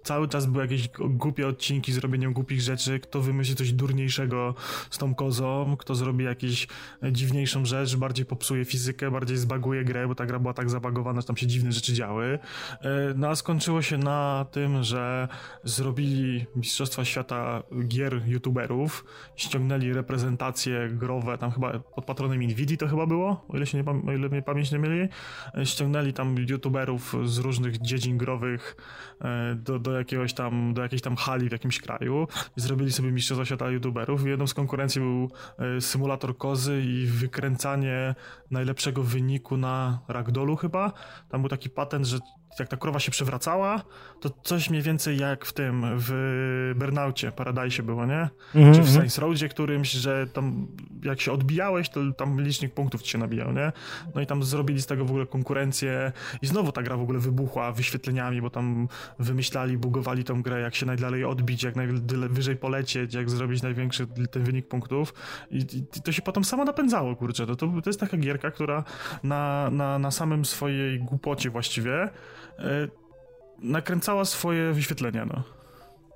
cały czas były jakieś jakieś głupie odcinki z robieniem głupich rzeczy, kto wymyśli coś durniejszego z tą kozą, kto zrobi jakąś dziwniejszą rzecz, bardziej popsuje fizykę, bardziej zbaguje grę, bo ta gra była tak zabagowana, że tam się dziwne rzeczy działy. E, no a skończyło się na tym, że zrobili Mistrzostwa Świata gier youtuberów, ściągnęli reprezentacje growe, tam chyba pod patronem Nvidia to chyba było, o ile, się nie, o ile mnie pamięć nie mieli, e, ściągnęli tam youtuberów z różnych dziedzin growych e, do, do jakiegoś tam do jakiejś tam hali w jakimś kraju i zrobili sobie mistrzostwa świata youtuberów jedną z konkurencji był e, symulator kozy i wykręcanie najlepszego wyniku na ragdolu chyba. Tam był taki patent, że jak ta krowa się przewracała, to coś mniej więcej jak w tym, w Burnaucie, Paradise było, nie? Mm -hmm. Czy w Saints Roadzie którymś, że tam jak się odbijałeś, to tam licznik punktów ci się nabijał, nie? No i tam zrobili z tego w ogóle konkurencję i znowu ta gra w ogóle wybuchła wyświetleniami, bo tam wymyślali, bugowali tą grę, jak się najdalej odbić, jak najwyżej polecieć, jak zrobić największy ten wynik punktów i, i to się potem samo napędzało, kurczę. To, to, to jest taka gierka, która na, na, na samym swojej głupocie właściwie nakręcała swoje wyświetlenia, no.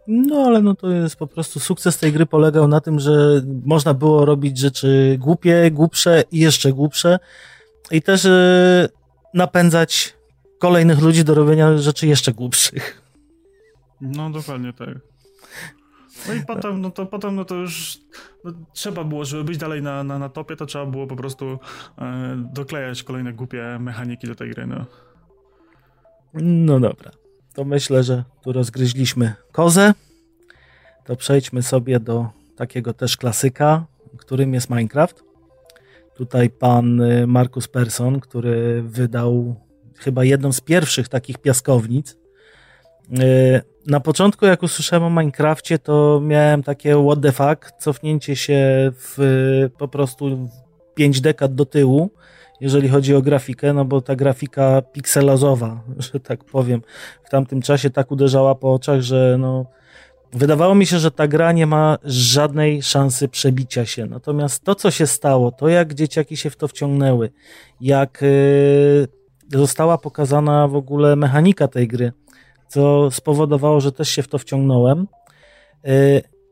No, ale no to jest po prostu sukces tej gry polegał na tym, że można było robić rzeczy głupie, głupsze i jeszcze głupsze i też e, napędzać kolejnych ludzi do robienia rzeczy jeszcze głupszych. No, dokładnie tak. No i potem, no to potem, no to już no, trzeba było, żeby być dalej na, na, na topie, to trzeba było po prostu e, doklejać kolejne głupie mechaniki do tej gry, no. No dobra. To myślę, że tu rozgryźliśmy kozę. To przejdźmy sobie do takiego też klasyka, którym jest Minecraft. Tutaj pan y, Markus Persson, który wydał chyba jedną z pierwszych takich piaskownic. Y, na początku, jak usłyszałem o Minecrafcie, to miałem takie what the fuck, cofnięcie się w po prostu 5 dekad do tyłu jeżeli chodzi o grafikę, no bo ta grafika pikselozowa, że tak powiem, w tamtym czasie tak uderzała po oczach, że no, wydawało mi się, że ta gra nie ma żadnej szansy przebicia się. Natomiast to, co się stało, to jak dzieciaki się w to wciągnęły, jak yy, została pokazana w ogóle mechanika tej gry, co spowodowało, że też się w to wciągnąłem.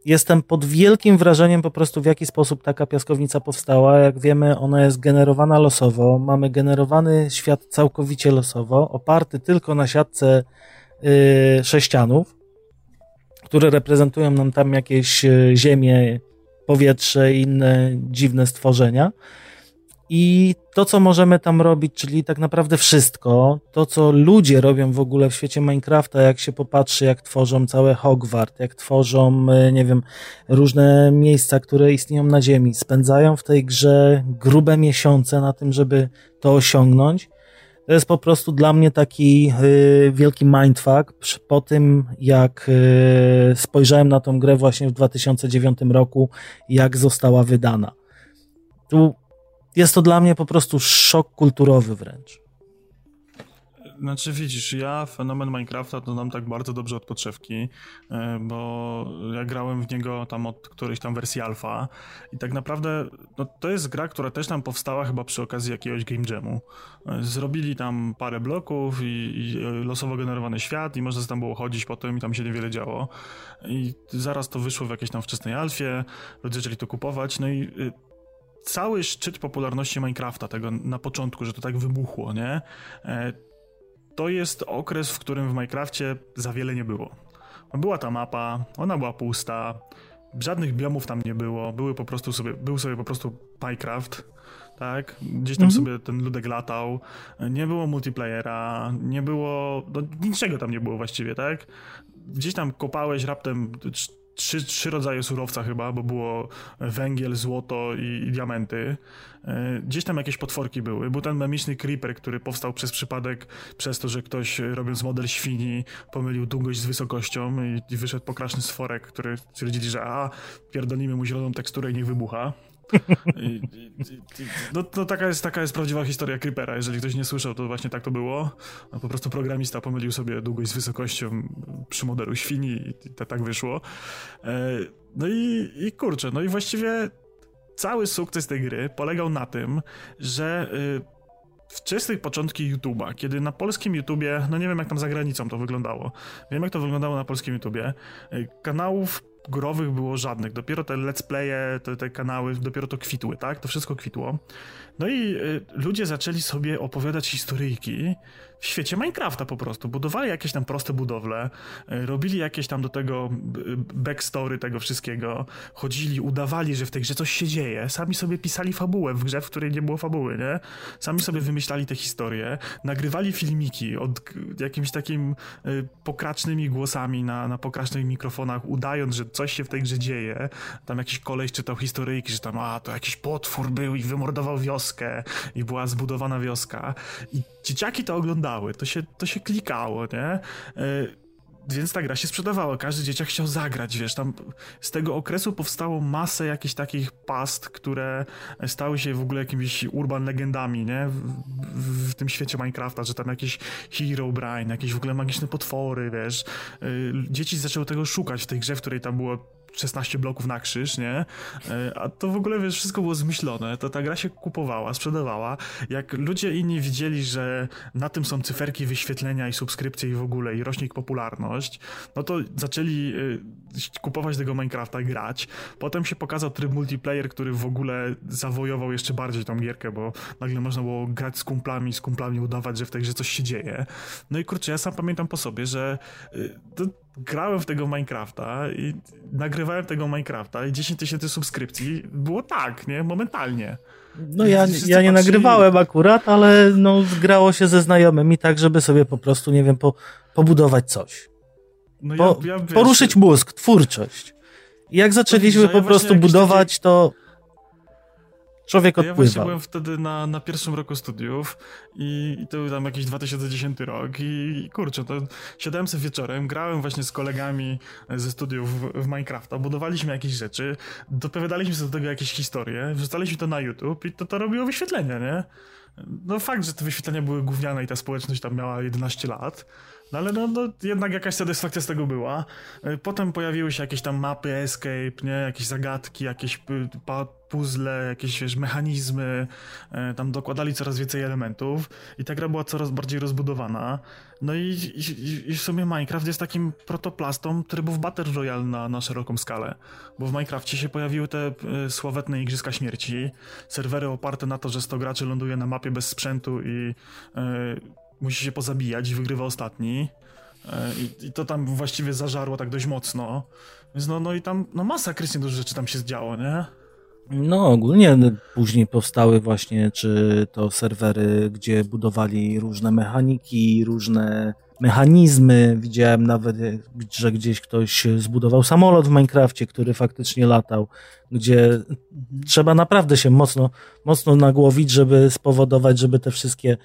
Jestem pod wielkim wrażeniem po prostu w jaki sposób taka piaskownica powstała. Jak wiemy, ona jest generowana losowo. Mamy generowany świat całkowicie losowo, oparty tylko na siatce yy, sześcianów, które reprezentują nam tam jakieś yy, ziemię, powietrze i inne dziwne stworzenia. I to, co możemy tam robić, czyli tak naprawdę wszystko, to, co ludzie robią w ogóle w świecie Minecrafta, jak się popatrzy, jak tworzą całe Hogwart, jak tworzą, e, nie wiem, różne miejsca, które istnieją na Ziemi, spędzają w tej grze grube miesiące na tym, żeby to osiągnąć. To jest po prostu dla mnie taki y, wielki mindfuck po tym, jak y, spojrzałem na tą grę właśnie w 2009 roku, jak została wydana. Tu jest to dla mnie po prostu szok kulturowy wręcz. Znaczy widzisz, ja fenomen Minecrafta to znam tak bardzo dobrze od podszewki, e, bo ja grałem w niego tam od którejś tam wersji alfa i tak naprawdę no, to jest gra, która też tam powstała chyba przy okazji jakiegoś game jamu. E, zrobili tam parę bloków i, i losowo generowany świat i można tam było chodzić potem i tam się niewiele działo. I zaraz to wyszło w jakiejś tam wczesnej alfie, ludzie zaczęli to kupować, no i cały szczyt popularności Minecrafta, tego na początku, że to tak wybuchło, nie? E, to jest okres, w którym w Minecrafcie za wiele nie było. Była ta mapa, ona była pusta, żadnych biomów tam nie było, były po prostu sobie, był sobie po prostu Minecraft, tak? Gdzieś tam mhm. sobie ten ludek latał, nie było multiplayera, nie było, no, niczego tam nie było właściwie, tak? Gdzieś tam kopałeś raptem trzy, trzy rodzaje surowca chyba, bo było węgiel, złoto i, i, diamenty. E, gdzieś tam jakieś potworki były. Był ten memiczny creeper, który powstał przez przypadek, przez to, że ktoś robiąc model świni pomylił długość z wysokością i, i wyszedł pokraczny stworek, który stwierdzili, że a, pierdolimy mu zieloną teksturę i niech wybucha. No, no, taka, jest, taka jest prawdziwa historia Creepera. Jeżeli ktoś nie słyszał, to właśnie tak to było. No, po prostu programista pomylił sobie długość z wysokością przy modelu świni i to tak wyszło. E, no i, i kurczę, no i właściwie cały sukces tej gry polegał na tym, że y, wczesnych początki YouTube'a, kiedy na polskim YouTubie, no nie wiem jak tam za granicą to wyglądało, wiem jak to wyglądało na polskim YouTubie, y, kanałów growych było żadnych. Dopiero te let's playe, te, te kanały, dopiero to kwitły, tak? To wszystko kwitło. No i y, ludzie zaczęli sobie opowiadać historyjki w świecie Minecrafta po prostu. Budowali jakieś tam proste budowle, y, robili jakieś tam do tego y, backstory tego wszystkiego, chodzili, udawali, że w tej grze coś się dzieje, sami sobie pisali fabułę w grze, w której nie było fabuły, nie? Sami sobie wymyślali te historie, nagrywali filmiki od jakimiś takim pokracznymi głosami na, na pokracznych mikrofonach, udając, że coś się w tej grze dzieje. Tam jakiś koleś czytał historyjki, że tam, a, to jakiś potwór był i wymordował wioskę i była zbudowana wioska. I dzieciaki to oglądały, to się, to się klikało, nie? E, więc ta gra się sprzedawała, każdy dzieciak chciał zagrać, wiesz, tam z tego okresu powstało masę jakichś takich past, które stały się w ogóle jakimiś urban legendami, nie, w, w, w tym świecie Minecrafta, że tam jakieś Hero Brain, jakieś w ogóle magiczne potwory, wiesz, e, dzieci zaczęły tego szukać w tej grze, w której tam było 16 bloków na krzyż, nie? E, a to w ogóle, wiesz, wszystko było zmyślone, to ta gra się kupowała, sprzedawała. Jak ludzie inni widzieli, że na tym są cyferki wyświetlenia i subskrypcje i w ogóle, i rośnie ich popularność, no to zaczęli e, kupować tego Minecrafta, grać. Potem się pokazał tryb multiplayer, który w ogóle zawojował jeszcze bardziej tą gierkę, bo nagle można było grać z kumplami, z kumplami udawać, że w tej grze coś się dzieje. No i kurczę, ja sam pamiętam po sobie, że e, to grałem w tego Minecrafta i nagrywałem tego Minecrafta i 10 tysięcy subskrypcji było tak, nie? Momentalnie. No ja, ja nie nagrywałem akurat, ale no grało się ze znajomymi tak, żeby sobie po prostu, nie wiem, po, pobudować coś. No po, ja, ja, wiesz, poruszyć mózg, twórczość. I jak zaczęliśmy po prostu budować, takie... to Człowiek odpływał. Ja właśnie byłem wtedy na, na pierwszym roku studiów i, i to był tam jakiś 2010 rok i, i kurczę, to siadałem sobie wieczorem, grałem właśnie z kolegami ze studiów w, w Minecrafta, budowaliśmy jakieś rzeczy, dopowiadaliśmy sobie do tego jakieś historie, wrzucaliśmy to na YouTube i to, to robiło wyświetlenia, nie? No fakt, że te wyświetlenia były gówniane i ta społeczność tam miała 11 lat, no ale no, no, jednak jakaś satysfakcja z tego była. E, potem pojawiły się jakieś tam mapy escape, nie? Jakieś zagadki, jakieś puzzle, jakieś wiesz, mechanizmy. E, tam dokładali coraz więcej elementów i ta gra była coraz bardziej rozbudowana. No i, i, i w sumie Minecraft jest takim protoplastą trybów Battle Royale na, na szeroką skalę. Bo w Minecrafcie się pojawiły te e, sławetne Igrzyska Śmierci, serwery oparte na to, że 100 graczy ląduje na mapie bez sprzętu i musi się pozabijać i wygrywa ostatni. E, I, I, to tam właściwie zażarło tak dość mocno. Więc no, no i tam no masa krystycznie dużo rzeczy tam się zdziało, nie? No, ogólnie później powstały właśnie, czy to serwery, gdzie budowali różne mechaniki, różne mechanizmy. Widziałem nawet, że gdzieś ktoś zbudował samolot w Minecrafcie, który faktycznie latał, gdzie trzeba naprawdę się mocno, mocno nagłowić, żeby spowodować, żeby te wszystkie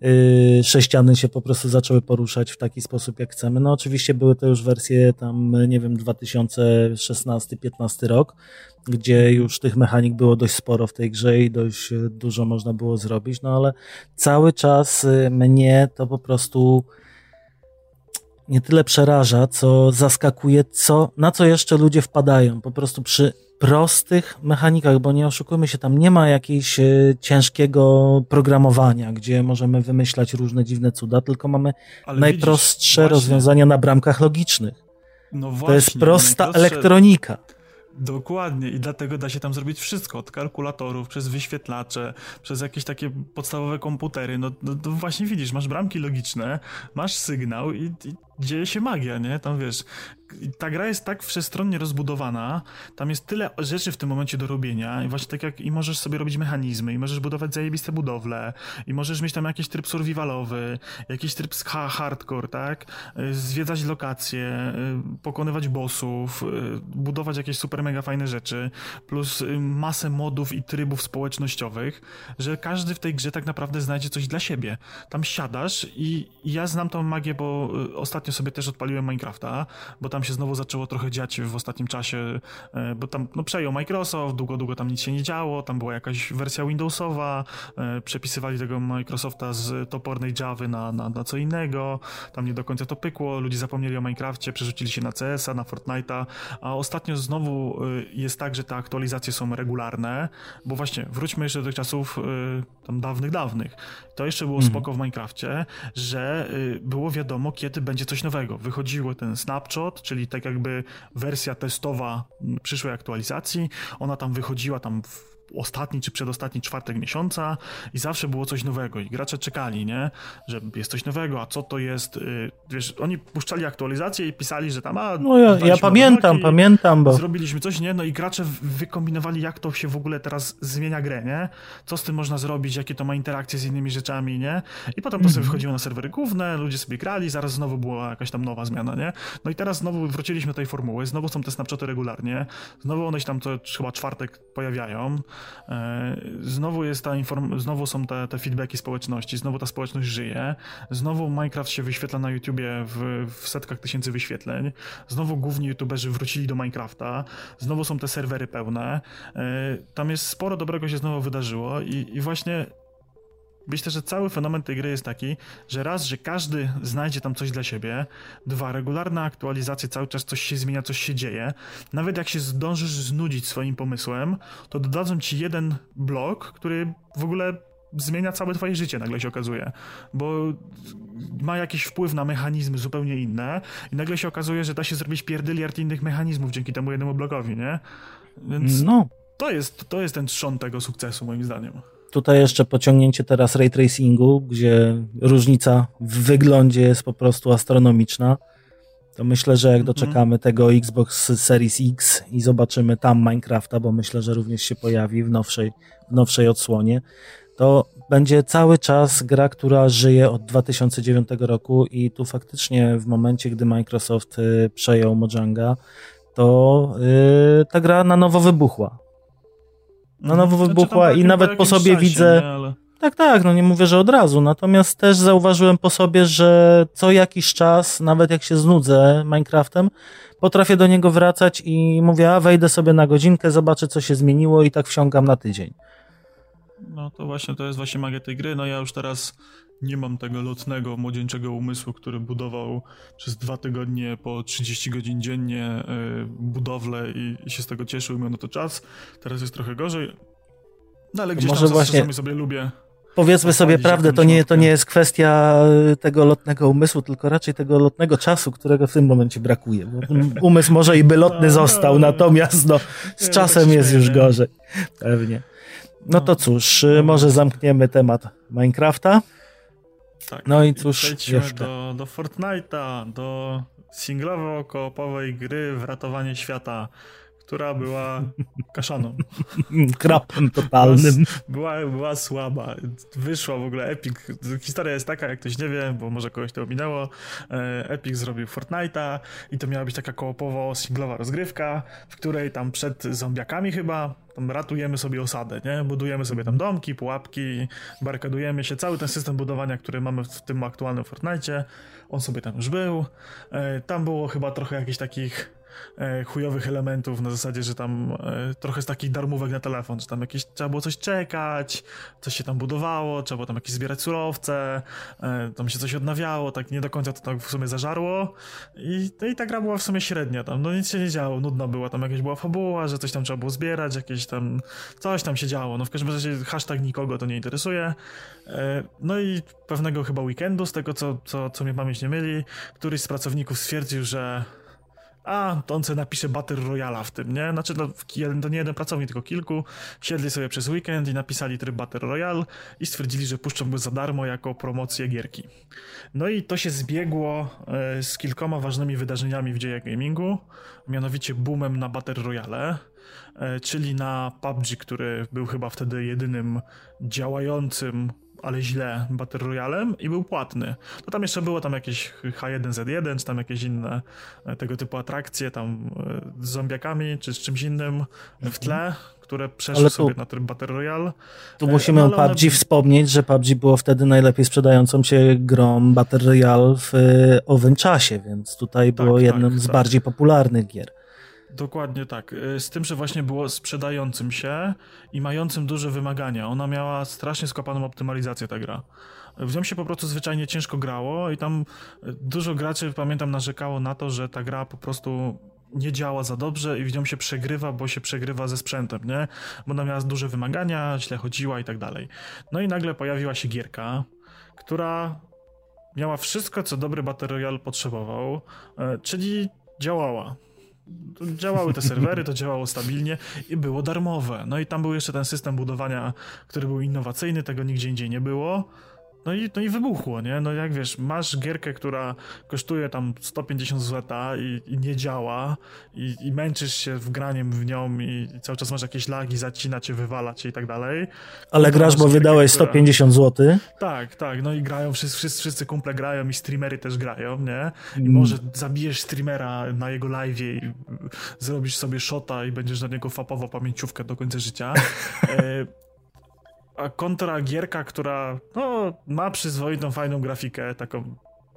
yy, sześciany się po prostu zaczęły poruszać w taki sposób, jak chcemy. No oczywiście były to już wersje tam, nie wiem, 2016-15 rok, gdzie już tych mechanik było dość sporo w tej grze i dość dużo można było zrobić, no ale cały czas mnie to po prostu nie tyle przeraża, co zaskakuje, co, na co jeszcze ludzie wpadają. Po prostu przy prostych mechanikach, bo nie oszukujmy się, tam nie ma jakiegoś e, ciężkiego programowania, gdzie możemy wymyślać różne dziwne cuda, tylko mamy Ale najprostsze widzisz, rozwiązania na bramkach logicznych. No właśnie, to jest prosta elektronika. Dokładnie i dlatego da się tam zrobić wszystko, od kalkulatorów, przez wyświetlacze, przez jakieś takie podstawowe komputery, no, no, no właśnie widzisz, masz bramki logiczne, masz sygnał i, i dzieje się magia, nie? Tam wiesz, ta gra jest tak wszechstronnie rozbudowana, tam jest tyle rzeczy w tym momencie do robienia i właśnie tak jak i możesz sobie robić mechanizmy, i możesz budować zajebiste budowle, i możesz mieć tam jakiś tryb survivalowy, jakiś tryb hardcore, tak? Y, zwiedzać lokacje, y, pokonywać bossów, y, budować jakieś super mega fajne rzeczy, plus masę modów i trybów społecznościowych, że każdy w tej grze tak naprawdę znajdzie coś dla siebie. Tam siadasz i, i ja znam tą magię, bo ostatnio sobie też odpaliłem Minecrafta, bo tam się znowu zaczęło trochę dziać w ostatnim czasie, e, bo tam no, przejął Microsoft, długo, długo tam nic się nie działo, tam była jakaś wersja Windowsowa, e, przepisywali tego Microsofta z topornej Java na, na, na co innego, tam nie do końca to pykło, ludzie zapomnieli o Minecrafcie, przerzucili się na CS-a, na Fortnite'a, a ostatnio znowu e, jest tak, że te aktualizacje są regularne, bo właśnie wróćmy jeszcze do tych czasów tam dawnych, dawnych. To jeszcze było mhm. spoko w Minecrafcie, że było wiadomo, kiedy będzie coś nowego. Wychodziło ten snapshot, czyli tak jakby wersja testowa przyszłej aktualizacji. Ona tam wychodziła tam w ostatni czy przedostatni czwartek miesiąca i zawsze było coś nowego i gracze czekali, nie? Że jest coś nowego, a co to jest? Y, wiesz, oni puszczali aktualizacje i pisali, że tam, a... No ja, ja pamiętam, pamiętam, bo... Zrobiliśmy coś, nie? No i gracze wykombinowali, jak to się w ogóle teraz zmienia grę, nie? Co z tym można zrobić, jakie to ma interakcje z innymi rzeczami, nie? I potem to sobie mhm. wchodziło na serwery główne, ludzie sobie grali, zaraz znowu była jakaś tam nowa zmiana, nie? No i teraz znowu wróciliśmy do tej formuły, znowu są te snapshoty regularnie, znowu one się tam co chyba czwartek pojawiają, znowu jest ta inform- znowu są te, te feedbacki społeczności, znowu ta społeczność żyje, znowu Minecraft się wyświetla na YouTubie w, w setkach tysięcy wyświetleń, znowu główni YouTuberzy wrócili do Minecrafta, znowu są te serwery pełne, e, tam jest sporo dobrego się znowu wydarzyło i, i właśnie Myślę, że cały fenomen tej gry jest taki, że raz, że każdy znajdzie tam coś dla siebie, dwa, regularna aktualizacja, cały czas coś się zmienia, coś się dzieje. Nawet jak się zdążysz znudzić swoim pomysłem, to dodadzą ci jeden blok, który w ogóle zmienia całe twoje życie, nagle się okazuje, bo ma jakiś wpływ na mechanizmy zupełnie inne i nagle się okazuje, że da się zrobić pierdyliard innych mechanizmów dzięki temu jednemu blokowi, nie? Więc no. to, jest, to jest ten trzon tego sukcesu, moim zdaniem. Tutaj jeszcze pociągnięcie teraz ray tracingu, gdzie różnica w wyglądzie jest po prostu astronomiczna. To myślę, że jak mhm. doczekamy tego Xbox Series X i zobaczymy tam Minecrafta, bo myślę, że również się pojawi w nowszej, w nowszej odsłonie, to będzie cały czas gra, która żyje od 2009 roku i tu faktycznie w momencie, gdy Microsoft y, przejął Mojanga, to yy, ta gra na nowo wybuchła. No znaczy, wybuchła i nawet po sobie czasie, widzę... Nie, ale... Tak, tak, no nie mówię, że od razu, natomiast też zauważyłem po sobie, że co jakiś czas, nawet jak się znudzę Minecraftem, potrafię do niego wracać i mówię, a wejdę sobie na godzinkę, zobaczę co się zmieniło i tak wsiągam na tydzień. No to właśnie, to jest właśnie magia tej gry, no ja już teraz nie mam tego lotnego, młodzieńczego umysłu, który budował przez dwa tygodnie po 30 godzin dziennie y, budowlę i, i, się z tego cieszył i miał na to czas. Teraz jest trochę gorzej. No ale gdzieś Może tam właśnie sobie lubię. Powiedzmy sobie prawdę, to nie, to nie jest kwestia y, tego lotnego umysłu, tylko raczej tego lotnego czasu, którego w tym momencie brakuje. Bo umysł może i by lotny no, został, no, natomiast no, z czasem jest już gorzej. Pewnie. No to cóż, y, może zamkniemy temat Minecrafta. Tak. No i cóż, Przejdźmy jeszcze. do, do Fortnite'a, do singlowo-koopowej gry w ratowanie świata, która była kaszaną. Krapem totalnym. Była, była słaba. Wyszła w ogóle Epic. Historia jest taka, jak ktoś nie wie, bo może kogoś to ominęło. E, Epic zrobił Fortnite'a i to miała być taka kołopowo singlowa rozgrywka, w której tam przed zombiakami chyba tam ratujemy sobie osadę, nie? Budujemy sobie tam domki, pułapki, barykadujemy się. Cały ten system budowania, który mamy w tym aktualnym Fortnite'cie, on sobie tam już był. E, tam było chyba trochę jakichś takich chujowych elementów na zasadzie, że tam e, trochę z takich darmówek na telefon, że tam jakieś trzeba było coś czekać, coś się tam budowało, trzeba było tam jakieś zbierać surowce, e, tam się coś odnawiało, tak nie do końca to tak w sumie zażarło. I, no i ta gra była w sumie średnia tam, no nic się nie działo, nudna była, tam jakaś była fabuła, że coś tam trzeba było zbierać, jakieś tam, coś tam się działo, no w każdym razie hashtag nikogo to nie interesuje, e, no i pewnego chyba weekendu, z tego co, co, co mnie pamięć nie myli, któryś z pracowników stwierdził, że a, to on sobie napisze Battle Royala w tym, nie? Znaczy, no, jeden, to nie jeden pracownik, tylko kilku. Siedli sobie przez weekend i napisali tryb Battle Royale i stwierdzili, że puszczą go za darmo jako promocję gierki. No i to się zbiegło e, z kilkoma ważnymi wydarzeniami w dziejach gamingu, mianowicie boomem na Battle Royale, e, czyli na PUBG, który był chyba wtedy jedynym działającym ale źle Battle Royalem i był płatny. To tam jeszcze było tam jakieś H1Z1, czy tam jakieś inne e, tego typu atrakcje tam e, z zombiakami, czy z czymś innym w tle, które przeszły tu- sobie na tryb Battle Royale. Tu E, musimy no, o ale one- PUBG wspomnieć, że PUBG było wtedy najlepiej sprzedającą się grą Battle Royale w e, owym czasie, więc tutaj Tak, było tak, jednym z tak. bardziej popularnych gier. Dokładnie tak. Y, Z tym, że właśnie było sprzedającym się i mającym duże wymagania. Ona miała strasznie skopaną optymalizację ta gra. W nią się po prostu zwyczajnie ciężko grało i tam y, dużo graczy, pamiętam, narzekało na to, że ta gra po prostu nie działa za dobrze i w nią się przegrywa, bo się przegrywa ze sprzętem, nie? Bo ona miała duże wymagania, źle chodziła i tak dalej. No i nagle pojawiła się gierka, która miała wszystko, co dobry Battle Royale potrzebował, e, czyli działała. Działały te serwery, to działało stabilnie i było darmowe. No i tam był jeszcze ten system budowania, który był innowacyjny, tego nigdzie indziej nie było. No i, no i wybuchło, nie? No jak wiesz, masz gierkę, która kosztuje tam 150 zł i, i nie działa i, i męczysz się w graniem w nią i cały czas masz jakieś lagi, zacina cię, wywala cię i tak dalej. Ale grasz, bo wydałeś która- 150 zł. tak, tak, no i grają, wszyscy, wszyscy, wszyscy kumple grają i streamery też grają, nie? I Mm. może zabijesz streamera na jego live i zrobisz sobie shota i będziesz na niego fapował pamięciówkę do końca życia. A kontra gierka, która no, ma przyzwoitą, fajną grafikę, taką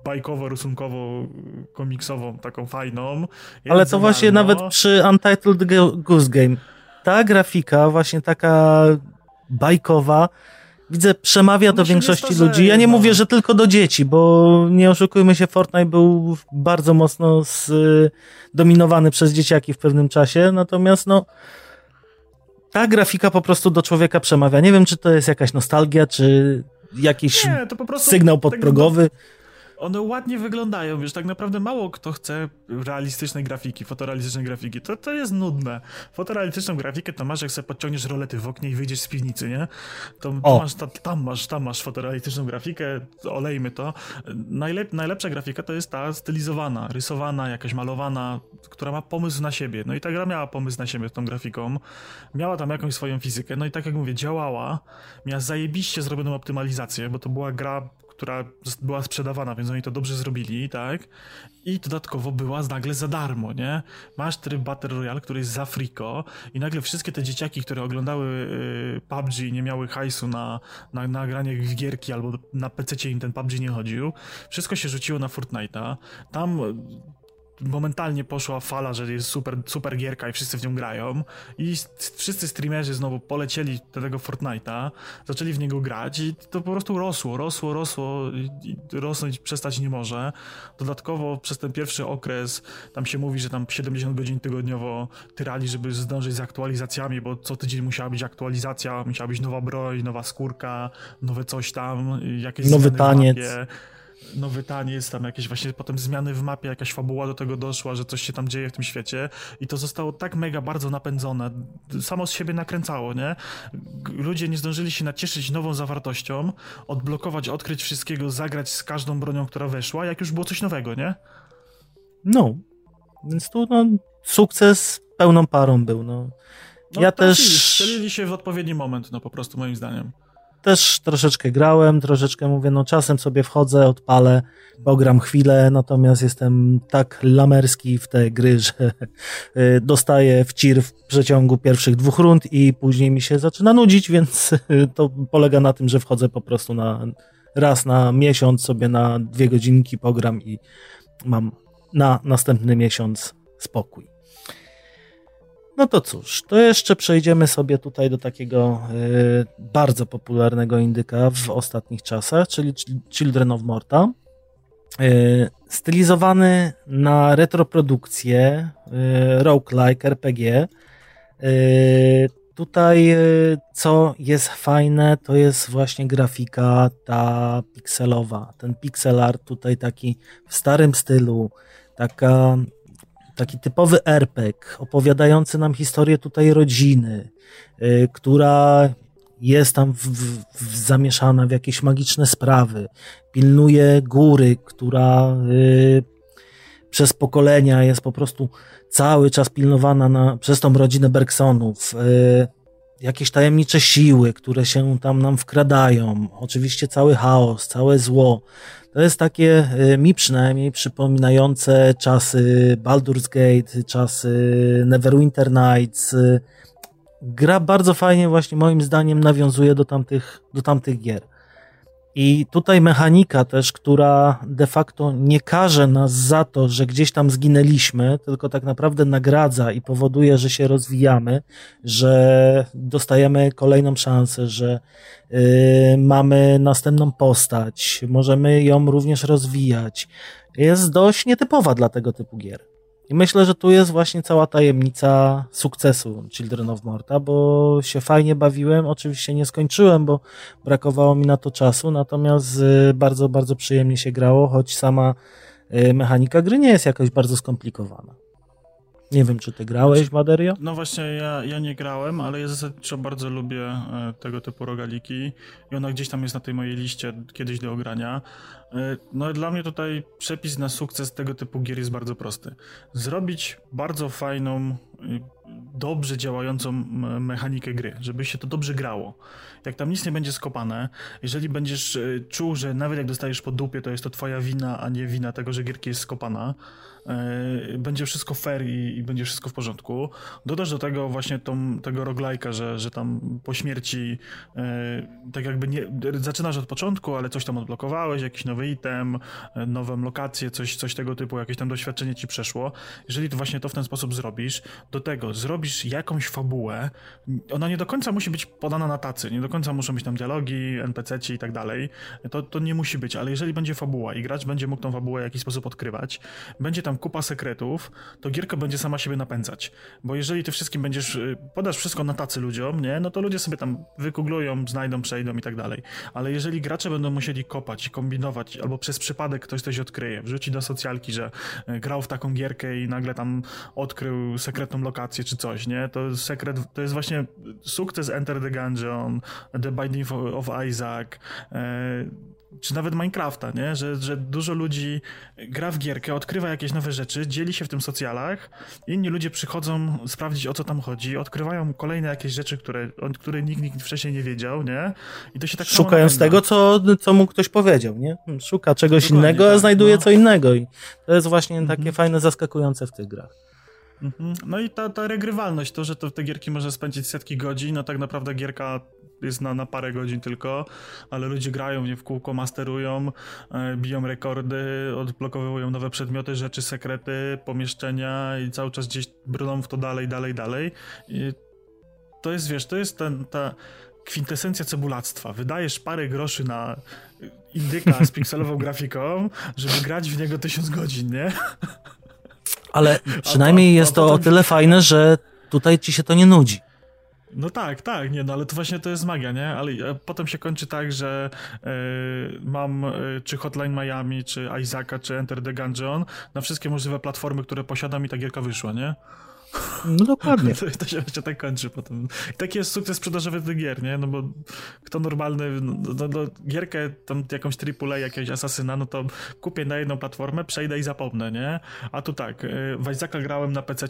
bajkowo, rysunkowo, komiksową, taką fajną. Ale to właśnie nawet przy Untitled Go- Goose Game. Ta grafika, właśnie taka bajkowa, widzę, przemawia do większości ludzi. Ja nie no. mówię, że tylko do dzieci, bo nie oszukujmy się, Fortnite był bardzo mocno zdominowany przez dzieciaki w pewnym czasie, natomiast no ta grafika po prostu do człowieka przemawia. Nie wiem, czy to jest jakaś nostalgia, czy jakiś Nie, prostu sygnał tak podprogowy. One ładnie wyglądają, wiesz, tak naprawdę mało kto chce realistycznej grafiki, fotorealistycznej grafiki. To, to jest nudne. Fotorealistyczną grafikę to masz, jak sobie podciągniesz rolety w oknie i wyjdziesz z piwnicy, nie? To, to masz, ta, tam masz, tam masz fotorealistyczną grafikę, olejmy to. Najlep, najlepsza grafika to jest ta stylizowana, rysowana, jakaś malowana, która ma pomysł na siebie. No i ta gra miała pomysł na siebie z tą grafiką. Miała tam jakąś swoją fizykę, no i tak jak mówię, działała. Miała zajebiście zrobioną optymalizację, bo to była gra, która była sprzedawana, więc oni to dobrze zrobili, tak? I dodatkowo była nagle za darmo, nie? Masz tryb Battle Royale, który jest za friko i nagle wszystkie te dzieciaki, które oglądały y, PUBG i nie miały hajsu na, na, na granie gierki albo na PC im ten PUBG nie chodził, wszystko się rzuciło na Fortnite'a. Tam momentalnie poszła fala, że jest super, super gierka i wszyscy w nią grają i wszyscy streamerzy znowu polecieli do tego Fortnite'a, zaczęli w niego grać i to po prostu rosło, rosło, rosło i, rosnąć przestać nie może. Dodatkowo przez ten pierwszy okres tam się mówi, że tam 70 godzin tygodniowo tyrali, żeby zdążyć z aktualizacjami, bo co tydzień musiała być aktualizacja, musiała być nowa broń, nowa skórka, nowe coś tam, jakieś Nowy taniec. mapie nowy taniec, tam jakieś właśnie potem zmiany w mapie, jakaś fabuła do tego doszła, że coś się tam dzieje w tym świecie i to zostało tak mega bardzo napędzone, samo z siebie nakręcało, nie? Ludzie nie zdążyli się nacieszyć nową zawartością, odblokować, odkryć wszystkiego, zagrać z każdą bronią, która weszła, jak już było coś nowego, nie? No, więc tu no, sukces pełną parą był. No. No, ja też Strzelili się w odpowiedni moment, no po prostu moim zdaniem. Też troszeczkę grałem, troszeczkę mówię, no czasem sobie wchodzę, odpalę, pogram chwilę, natomiast jestem tak lamerski w te gry, że y, dostaję w w przeciągu pierwszych dwóch rund i później mi się zaczyna nudzić, więc y, to polega na tym, że wchodzę po prostu na raz na miesiąc sobie na dwie godzinki pogram i mam na następny miesiąc spokój. No to cóż, to jeszcze przejdziemy sobie tutaj do takiego y, bardzo popularnego indyka w ostatnich czasach, czyli Children of Morta. Y, stylizowany na retroprodukcję, y, roguelike RPG. Y, tutaj, y, co jest fajne, to jest właśnie grafika ta pikselowa. Ten pixel art tutaj taki w starym stylu, taka taki typowy RPG, opowiadający nam historię tutaj rodziny, y, która jest tam w, w zamieszana w jakieś magiczne sprawy, pilnuje góry, która y, przez pokolenia jest po prostu cały czas pilnowana na, przez tą rodzinę Bergsonów. Y, jakieś tajemnicze siły, które się tam nam wkradają. Oczywiście cały chaos, całe zło. To jest takie, y, mi przynajmniej, przypominające czasy Baldur's Gate, czasy Neverwinter Nights. Gra bardzo fajnie właśnie moim zdaniem nawiązuje do tamtych, do tamtych gier. I tutaj mechanika też, która de facto nie karze nas za to, że gdzieś tam zginęliśmy, tylko tak naprawdę nagradza i powoduje, że się rozwijamy, że dostajemy kolejną szansę, że yy, mamy następną postać, możemy ją również rozwijać. Jest dość nietypowa dla tego typu gier. I myślę, że tu jest właśnie cała tajemnica sukcesu Children of Morta, bo się fajnie bawiłem. Oczywiście nie skończyłem, bo brakowało mi na to czasu, natomiast y, bardzo, bardzo przyjemnie się grało, choć sama y, mechanika gry nie jest jakoś bardzo skomplikowana. Nie wiem, czy ty grałeś, Maderio? No właśnie, ja, ja nie grałem, ale ja zasadniczo bardzo lubię e, tego typu rogaliki i ona gdzieś tam jest na tej mojej liście kiedyś do ogrania. E, no dla mnie tutaj przepis na sukces tego typu gier jest bardzo prosty. Zrobić bardzo fajną, dobrze działającą mechanikę gry, żeby się to dobrze grało. Jak tam nic nie będzie skopane, jeżeli będziesz y, czuł, że nawet jak dostajesz po dupie, to jest to twoja wina, a nie wina tego, że gierki jest skopana, e, będzie wszystko fair i, i będzie wszystko w porządku. Dodasz do tego właśnie tą, tego roglajka, że, że tam po śmierci e, tak jakby nie, zaczynasz od początku, ale coś tam odblokowałeś, jakiś nowy item, e, nową lokację, coś, coś tego typu, jakieś tam doświadczenie ci przeszło. Jeżeli to właśnie to w ten sposób zrobisz, do tego zrobisz jakąś fabułę, ona nie do końca musi być podana na tacy, nie do końca muszą być tam dialogi, NPC-ci i tak dalej, to, to nie musi być, ale jeżeli będzie fabuła i gracz będzie mógł tą fabułę w jakiś sposób odkrywać, będzie tam kupa sekretów, to gierka będzie sama siebie napędzać, bo jeżeli ty wszystkim będziesz, y, podasz wszystko na tacy ludziom, nie, no to ludzie sobie tam wykuglują, znajdą, przejdą i tak dalej, ale jeżeli gracze będą musieli kopać, kombinować, albo przez przypadek ktoś coś odkryje, wrzuci do socjalki, że y, grał w taką gierkę i nagle tam odkrył sekretną lokację czy coś, nie, to sekret, to jest właśnie sukces Enter the Gungeon, The Binding of Isaac, e, czy nawet Minecrafta, nie? Że, że dużo ludzi gra w gierkę, odkrywa jakieś nowe rzeczy, dzieli się w tym socjalach, inni ludzie przychodzą sprawdzić o co tam chodzi, odkrywają kolejne jakieś rzeczy, które, o których nikt, nikt wcześniej nie wiedział, nie? I to się tak Szukając tego, co, co mu ktoś powiedział, nie? Szuka czegoś Dokładnie, innego, a tak, znajduje no. co innego i to jest właśnie takie Mhm. fajne, zaskakujące w tych grach. Mhm. No i ta, ta regrywalność, to, że to w te gierki może spędzić setki godzin, no tak naprawdę gierka jest na, na parę godzin tylko, ale ludzie grają nie w kółko, masterują, e, biją rekordy, odblokowują nowe przedmioty, rzeczy, sekrety, pomieszczenia i cały czas gdzieś brną w to dalej, dalej, dalej. I to jest, wiesz, to jest ten, ta kwintesencja cebulactwa. Wydajesz parę groszy na indyka z pikselową grafiką, żeby grać w niego tysiąc godzin, nie? Ale przynajmniej jest to o tyle fajne, że tutaj ci się to nie nudzi. No tak, tak, nie, no ale to właśnie to jest magia, nie? Ale e, potem się kończy tak, że e, mam e, czy Hotline Miami, czy Isaaca, czy Enter the Gungeon na wszystkie możliwe platformy, które posiadam i ta gierka wyszła, nie? No dokładnie. To, to się właśnie tak kończy potem. I taki jest sukces sprzedażowy tych gier, nie? No bo kto normalny, no, no, no gierkę, tam jakąś AAA, jakiegoś asasyna, no to kupię na jedną platformę, przejdę i zapomnę, nie? A tu tak, y, w Isaaca grałem na PC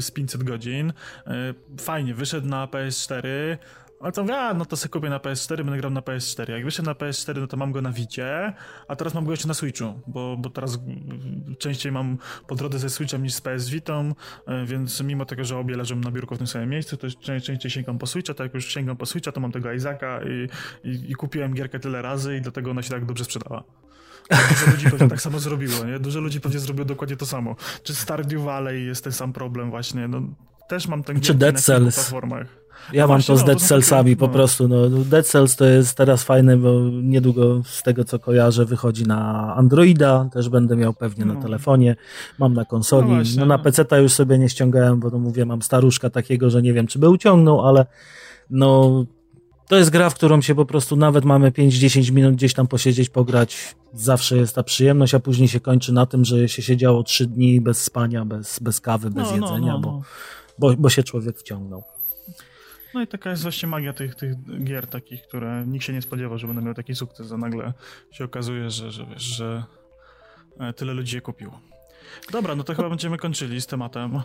z 500 godzin, y, fajnie, wyszedł na PS4, ale to mówię, a no to sobie kupię na PS4, będę grał na PS4. Jak wyszedł na PS4, no to mam go na Wicie, a teraz mam go jeszcze na Switchu, bo, bo teraz częściej mam po drodze ze Switchem niż z PS Vitą, e, więc mimo tego, że obie leżą na biurku w tym samym miejscu, to częściej sięgam po Switcha, to jak już sięgam po Switcha, to mam tego Isaaca i, i, i kupiłem gierkę tyle razy i dlatego ona się tak dobrze sprzedała. Dużo ludzi pewnie tak samo zrobiło, nie? Dużo ludzi pewnie zrobiło dokładnie to samo. Czy Stardew Valley jest ten sam problem właśnie, no też mam ten Czy Dead Cells. platformach. Ja no mam to z no, Dead Cellsami po no. prostu. No, Dead Cells to jest teraz fajne, bo niedługo z tego co kojarzę wychodzi na Androida, też będę miał pewnie na telefonie, mam na konsoli. No, właśnie, no na PC ta już sobie nie ściągałem, bo to mówię, mam staruszka takiego, że nie wiem czy by uciągnął, ale no to jest gra, w którą się po prostu nawet mamy 5-10 minut gdzieś tam posiedzieć, pograć. Zawsze jest ta przyjemność, a później się kończy na tym, że się siedziało 3 dni bez spania, bez, bez kawy, bez no, jedzenia, Bo, bo, bo się człowiek wciągnął. No i taka jest właśnie magia tych, tych gier takich, które nikt się nie spodziewał, że będą miały taki sukces, a nagle się okazuje, że, że wiesz, że e, tyle ludzi je kupiło. Dobra, no to chyba będziemy kończyli z tematem.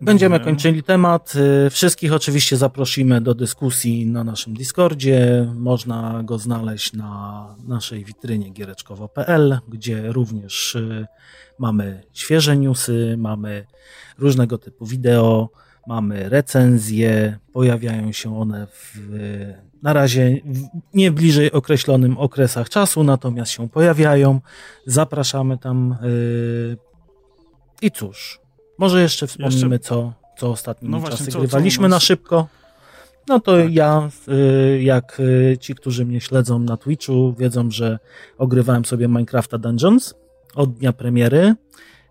Będziemy kończyli temat. Y, wszystkich oczywiście zaprosimy do dyskusji na naszym Discordzie. Można go znaleźć na naszej witrynie giereczkowo.pl, gdzie również y, mamy świeże newsy, mamy różnego typu wideo, mamy recenzje, pojawiają się one w, na razie w nie bliżej określonym okresach czasu, natomiast się pojawiają. Zapraszamy tam. Yy, I cóż, może jeszcze wspomnimy, jeszcze... co, co ostatnimi no czasy grywaliśmy co na szybko. No to tak. ja, y, jak y, ci, którzy mnie śledzą na Twitchu, wiedzą, że ogrywałem sobie Minecrafta Dungeons od dnia premiery.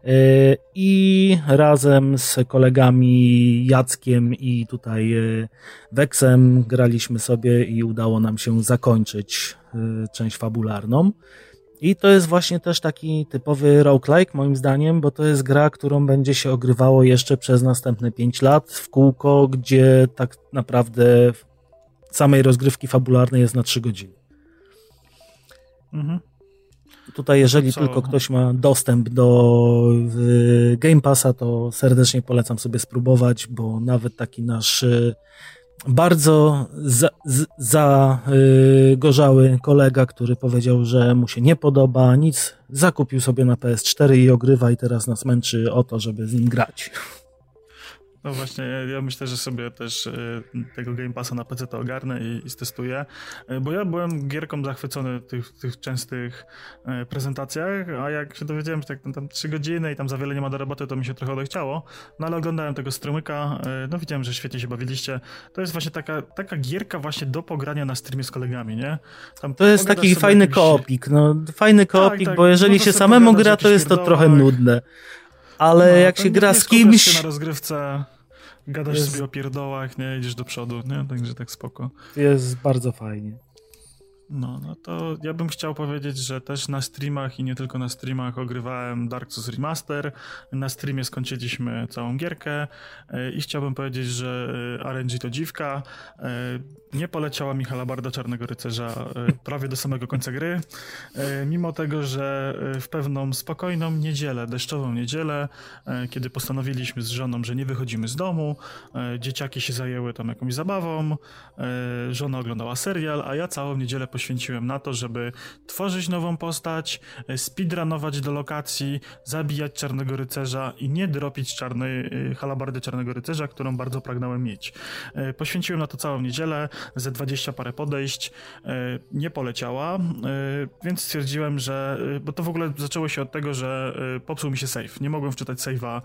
Y, I razem z kolegami Jackiem i tutaj y, Weksem graliśmy sobie i udało nam się zakończyć y, część fabularną. I to jest właśnie też taki typowy roguelike moim zdaniem, bo to jest gra, którą będzie się ogrywało jeszcze przez następne 5 lat w kółko, gdzie tak naprawdę samej rozgrywki fabularnej jest na 3 godziny. Mhm. Tutaj, jeżeli tylko ktoś ma dostęp do Game Passa, to serdecznie polecam sobie spróbować, bo nawet taki nasz y, bardzo zagorzały za, kolega, który powiedział, że mu się nie podoba nic, zakupił sobie na PS4 i ogrywa i teraz nas męczy o to, żeby z nim grać. No właśnie, ja myślę, że sobie też e, tego Game Passa na PC to ogarnę i, i stestuję, e, bo ja byłem gierką zachwycony w tych, tych częstych e, prezentacjach, a jak się dowiedziałem, że tak tam 3 godziny i tam za wiele nie ma do roboty, to mi się trochę odechciało, no ale oglądałem tego strumyka, no widziałem, że świetnie się bawiliście. To jest właśnie taka, taka gierka właśnie do pogrania na streamie z kolegami, nie? Tam to jest taki fajny jakimś... koopik, no fajny tak, koopik, tak, tak. bo jeżeli się samemu gra, to jest to trochę nudne. Ale no, jak się gra z kimś... Się na rozgrywce Gadasz jest... sobie o pierdołach, nie? Idziesz do przodu, nie? Także tak spoko. Jest bardzo fajnie. No, no to ja bym chciał powiedzieć, że też na streamach i nie tylko na streamach ogrywałem Dark Souls Remaster. Na streamie skończyliśmy całą gierkę e, i chciałbym powiedzieć, że e, RNG to dziwka. E, nie poleciała mi halabarda Czarnego Rycerza prawie do samego końca gry. Mimo tego, że w pewną spokojną niedzielę, deszczową niedzielę, kiedy postanowiliśmy z żoną, że nie wychodzimy z domu, dzieciaki się zajęły tam jakąś zabawą, żona oglądała serial, a ja całą niedzielę poświęciłem na to, żeby tworzyć nową postać, e, speedrunować do lokacji, zabijać Czarnego Rycerza i nie dropić czarnej e, halabardy Czarnego Rycerza, którą bardzo pragnąłem mieć. E, poświęciłem na to całą niedzielę, ze 20 parę podejść, nie poleciała, więc stwierdziłem, że, bo to w ogóle zaczęło się od tego, że popsuł mi się save. Nie mogłem wczytać save'a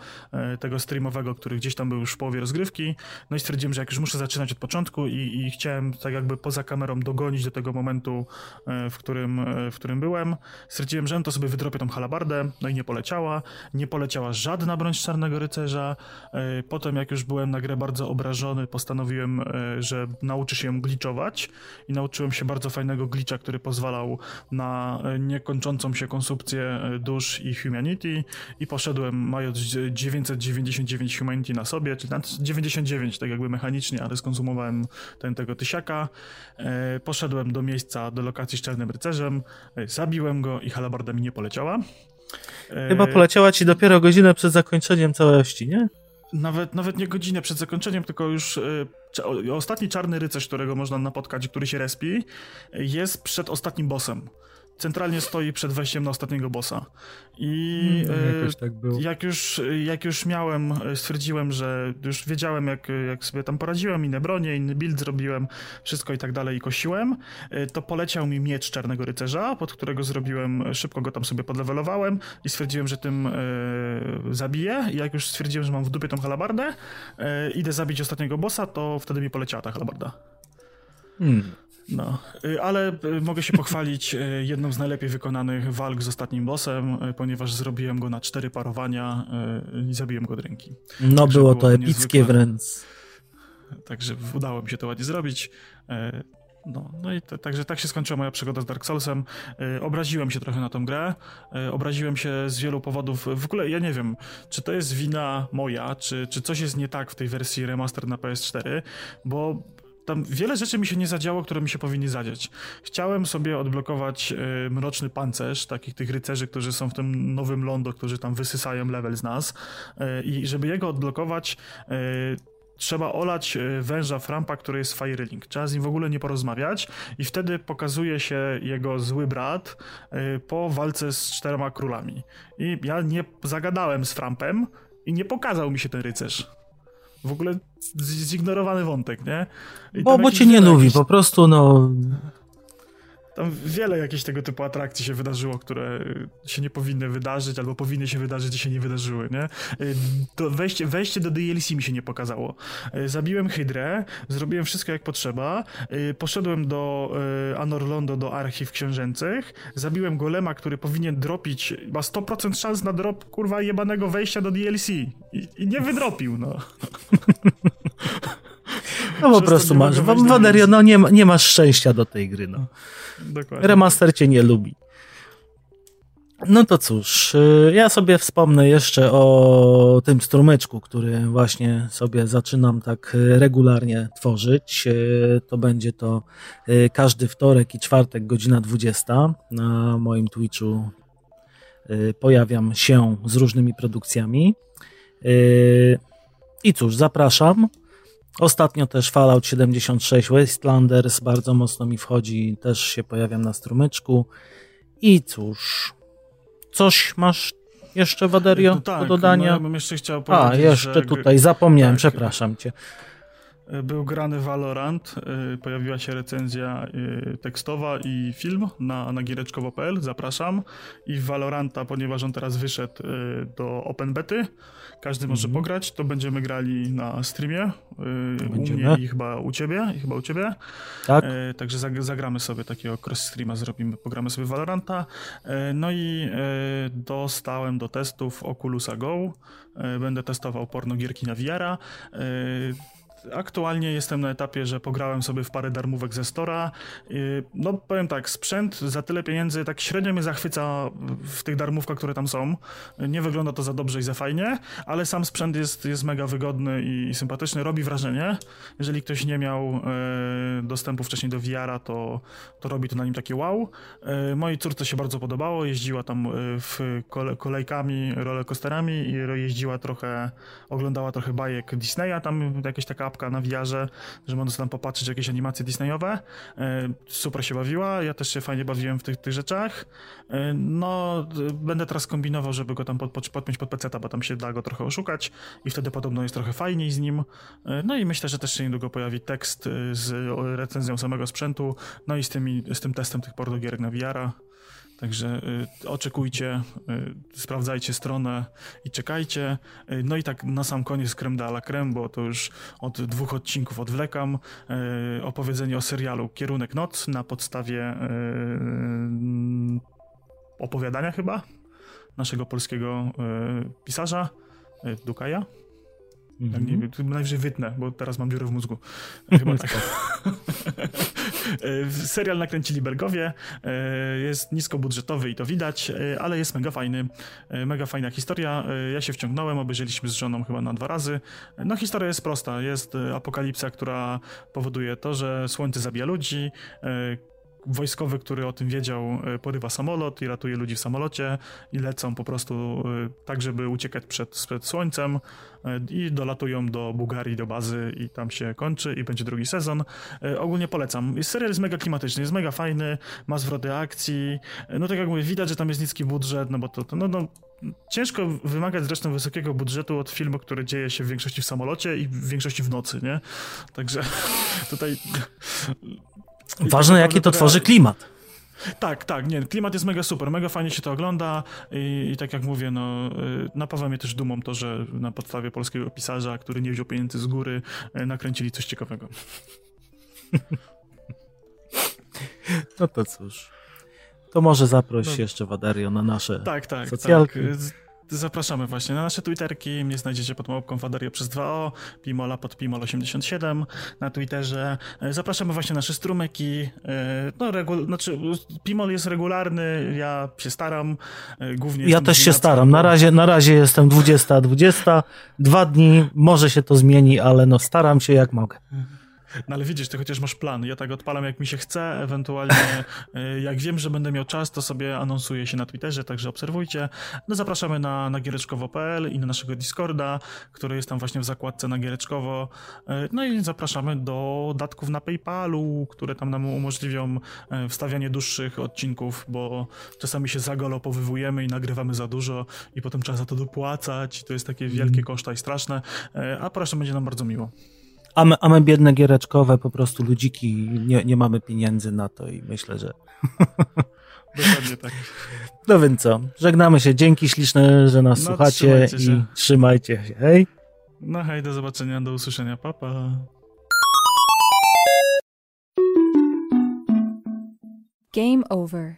tego streamowego, który gdzieś tam był już w połowie rozgrywki, no i stwierdziłem, że jak już muszę zaczynać od początku i, i chciałem tak jakby poza kamerą dogonić do tego momentu, w którym, w którym byłem. Stwierdziłem, że to sobie wydropię tą halabardę, no i nie poleciała. Nie poleciała żadna broń Czarnego Rycerza. Potem, jak już byłem na grę bardzo obrażony, postanowiłem, że nauczy się ją gliczować i nauczyłem się bardzo fajnego glitcha, który pozwalał na niekończącą się konsumpcję dusz i humanity i poszedłem mając 999 humanity na sobie, czy 99 tak jakby mechanicznie, ale skonsumowałem ten tego tysiaka. E, poszedłem do miejsca, do lokacji z Czarnym Rycerzem, e, zabiłem go i halabarda mi nie poleciała. E, Chyba poleciała ci dopiero godzinę przed zakończeniem całości, nie? Nawet, nawet nie godzinę przed zakończeniem, tylko już ostatni czarny rycerz, którego można napotkać, który się respi, jest przed ostatnim bossem centralnie stoi przed wejściem na ostatniego bossa. I hmm, tak jak, już, jak już miałem, e, stwierdziłem, że już wiedziałem, jak, jak sobie tam poradziłem, inne bronie, inny build zrobiłem, wszystko i tak dalej i kosiłem, e, to poleciał mi miecz Czarnego Rycerza, pod którego zrobiłem, szybko go tam sobie podlewelowałem i stwierdziłem, że tym e, zabiję. I jak już stwierdziłem, że mam w dupie tą halabardę, e, idę zabić ostatniego bossa, to wtedy mi poleciała ta halabarda. Hmm. No, y, ale y, mogę się pochwalić y, jedną z najlepiej wykonanych walk z ostatnim bossem, ponieważ zrobiłem go na cztery parowania i zabiłem go od ręki. No, Także było to epickie wręcz. Także udało mi się to ładnie zrobić. No, no i także tak się skończyła moja przygoda z Dark Soulsem. obraziłem się trochę na tą grę. obraziłem się z wielu powodów. W ogóle ja nie wiem, czy to jest wina moja, czy, czy coś jest nie tak w tej wersji remaster na PS4, bo tam wiele rzeczy mi się nie zadziało, które mi się powinny zadziać. Chciałem sobie odblokować y, mroczny pancerz, takich tych rycerzy, którzy są w tym nowym londo, którzy tam wysysają level z nas y, i żeby jego odblokować y, trzeba olać węża Frampa, który jest Firelink. Trzeba z nim w ogóle nie porozmawiać i wtedy pokazuje się jego zły brat po walce z czterema królami. I ja nie zagadałem z Frampem i nie pokazał mi się ten rycerz. W ogóle zignorowany wątek, nie? I bo, bo cię nie lubi, jakieś... po prostu no... Tam wiele jakichś tego typu atrakcji się wydarzyło, które się nie powinny wydarzyć, albo powinny się wydarzyć i się nie wydarzyły, nie? To wejście, wejście do DLC mi się nie pokazało. Zabiłem Hydrę, zrobiłem wszystko jak potrzeba, poszedłem do e, Anorlondo, do archiw książęcych, zabiłem golema, który powinien dropić, ma 100% szans na drop, kurwa, jebanego wejścia do DLC. I, i nie wydropił, no. No po prostu masz, Waderio, no nie, nie masz szczęścia do tej gry, no. Dokładnie. Remaster cię nie lubi. No to cóż, y, ja sobie wspomnę jeszcze o tym strumyczku, który właśnie sobie zaczynam tak regularnie tworzyć. Y, to będzie to y, każdy wtorek i czwartek, godzina 20 na moim Twitchu. Pojawiam się z różnymi produkcjami. I cóż, zapraszam. Ostatnio też Fallout 76 Wastelanders bardzo mocno mi wchodzi, też się pojawiam na strumyczku. I cóż, coś masz jeszcze, Waderio, no tak, do dodania? No ja bym jeszcze chciał powiedzieć, A, jeszcze że... tutaj zapomniałem, tak, przepraszam cię. Był grany Valorant, y, pojawiła się recenzja y, tekstowa i film na, na giereczkowo.pl, zapraszam. I Valoranta, ponieważ on teraz wyszedł y, do Open Bety, każdy może mm -hmm. pograć, to będziemy grali na streamie, będziemy. u mnie i chyba u ciebie, i chyba u ciebie. Tak. Także zagramy sobie takiego cross streama, zrobimy, pogramy sobie Valoranta. No i dostałem do testów Oculusa Go, będę testował pornogierki na VR-a aktualnie jestem na etapie, że pograłem sobie w parę darmówek ze Stora. No powiem tak, sprzęt za tyle pieniędzy tak średnio mnie zachwyca w tych darmówkach, które tam są. Nie wygląda to za dobrze i za fajnie, ale sam sprzęt jest, jest mega wygodny i sympatyczny, robi wrażenie. Jeżeli ktoś nie miał e, dostępu wcześniej do VR-a, to, to robi to na nim takie wow. E, mojej córce się bardzo podobało, jeździła tam e, w kole, kolejkami, rollercoasterami i jeździła trochę, oglądała trochę bajek Disneya, tam jakaś taka na wiarze, że można tam popatrzeć jakieś animacje Disneyowe. E, super się bawiła, ja też się fajnie bawiłem w tych, tych rzeczach. E, no, będę teraz kombinował, żeby go tam pod, pod, podpiąć pod bo tam się da go trochę oszukać i wtedy podobno jest trochę fajniej z nim. E, no i myślę, że też się niedługo pojawi tekst z recenzją samego sprzętu, no i z, tymi, z tym testem tych portogierek na VR-a. Także y, oczekujcie, y, sprawdzajcie stronę i czekajcie. Y, no i tak na sam koniec creme de la creme, bo to już od dwóch odcinków odwlekam. Opowiedzenie o serialu Kierunek Noc na podstawie opowiadania chyba naszego polskiego pisarza Dukaja. Tak, nie wiem, tu najwyżej wytnę, bo teraz mam dziurę w mózgu. Chyba tak. E, Serial nakręcili Belgowie, e, jest niskobudżetowy i to widać, e, ale jest mega fajny, mega fajna historia. Ja się wciągnąłem, obejrzeliśmy z żoną chyba na dwa razy. No historia jest prosta, jest apokalipsa, która powoduje to, że słońce zabija ludzi, Wojskowy, który o tym wiedział, e, porywa samolot i ratuje ludzi w samolocie i lecą po prostu e, tak, żeby uciekać przed, przed słońcem e, i dolatują do Bułgarii, do bazy i tam się kończy i będzie drugi sezon. Ogólnie polecam. Serial jest mega klimatyczny, jest mega fajny, ma zwroty akcji. No tak jak mówię, widać, że tam jest niski budżet, no bo to, to no, no, ciężko wymagać zresztą wysokiego budżetu od filmu, który dzieje się w większości w samolocie i w większości w nocy, nie? Także tutaj... Ważne, tak jaki to tworzy klimat. tak, tak, nie, klimat jest mega super, mega fajnie się to ogląda i, i tak jak mówię, no, y, napawa mnie też dumą to, że na podstawie polskiego pisarza, który nie wziął pieniędzy z góry, y, nakręcili coś ciekawego. No to cóż. To może zaproś No. jeszcze Waderio na nasze. Tak, tak, Socjalki. tak. Zapraszamy właśnie na nasze Twitterki. Mnie znajdziecie pod małpką Fadario przez 2O, Pimola pod Pimol87 na Twitterze. E, Zapraszamy właśnie na nasze strumyki. E, No, regu... znaczy, Pimol jest regularny, ja się staram. e, Głównie Ja też się staram. Na razie, na razie jestem 20, 20. Dwa dni, może się to zmieni, ale no staram się jak mogę. No ale widzisz, ty chociaż masz plan. Ja tak odpalam jak mi się chce, ewentualnie e, jak wiem, że będę miał czas, to sobie anonsuję się na Twitterze, także obserwujcie. No zapraszamy na, na giereczkowo.pl i na naszego Discorda, który jest tam właśnie w zakładce na giereczkowo. E, No i zapraszamy do datków na PayPalu, które tam nam umożliwią e, wstawianie dłuższych odcinków, bo czasami się zagalopowywujemy i nagrywamy za dużo i potem trzeba za to dopłacać. To jest takie wielkie koszta i straszne, a proszę, będzie nam bardzo miło. A my, a my biedne giereczkowe, po prostu ludziki, nie, nie mamy pieniędzy na to i myślę, że. Dokładnie tak. No więc co? Żegnamy się. Dzięki śliczne, że nas No, słuchacie trzymajcie i się. trzymajcie się. Hej. No hej, do zobaczenia, do usłyszenia, papa. Pa. Game over.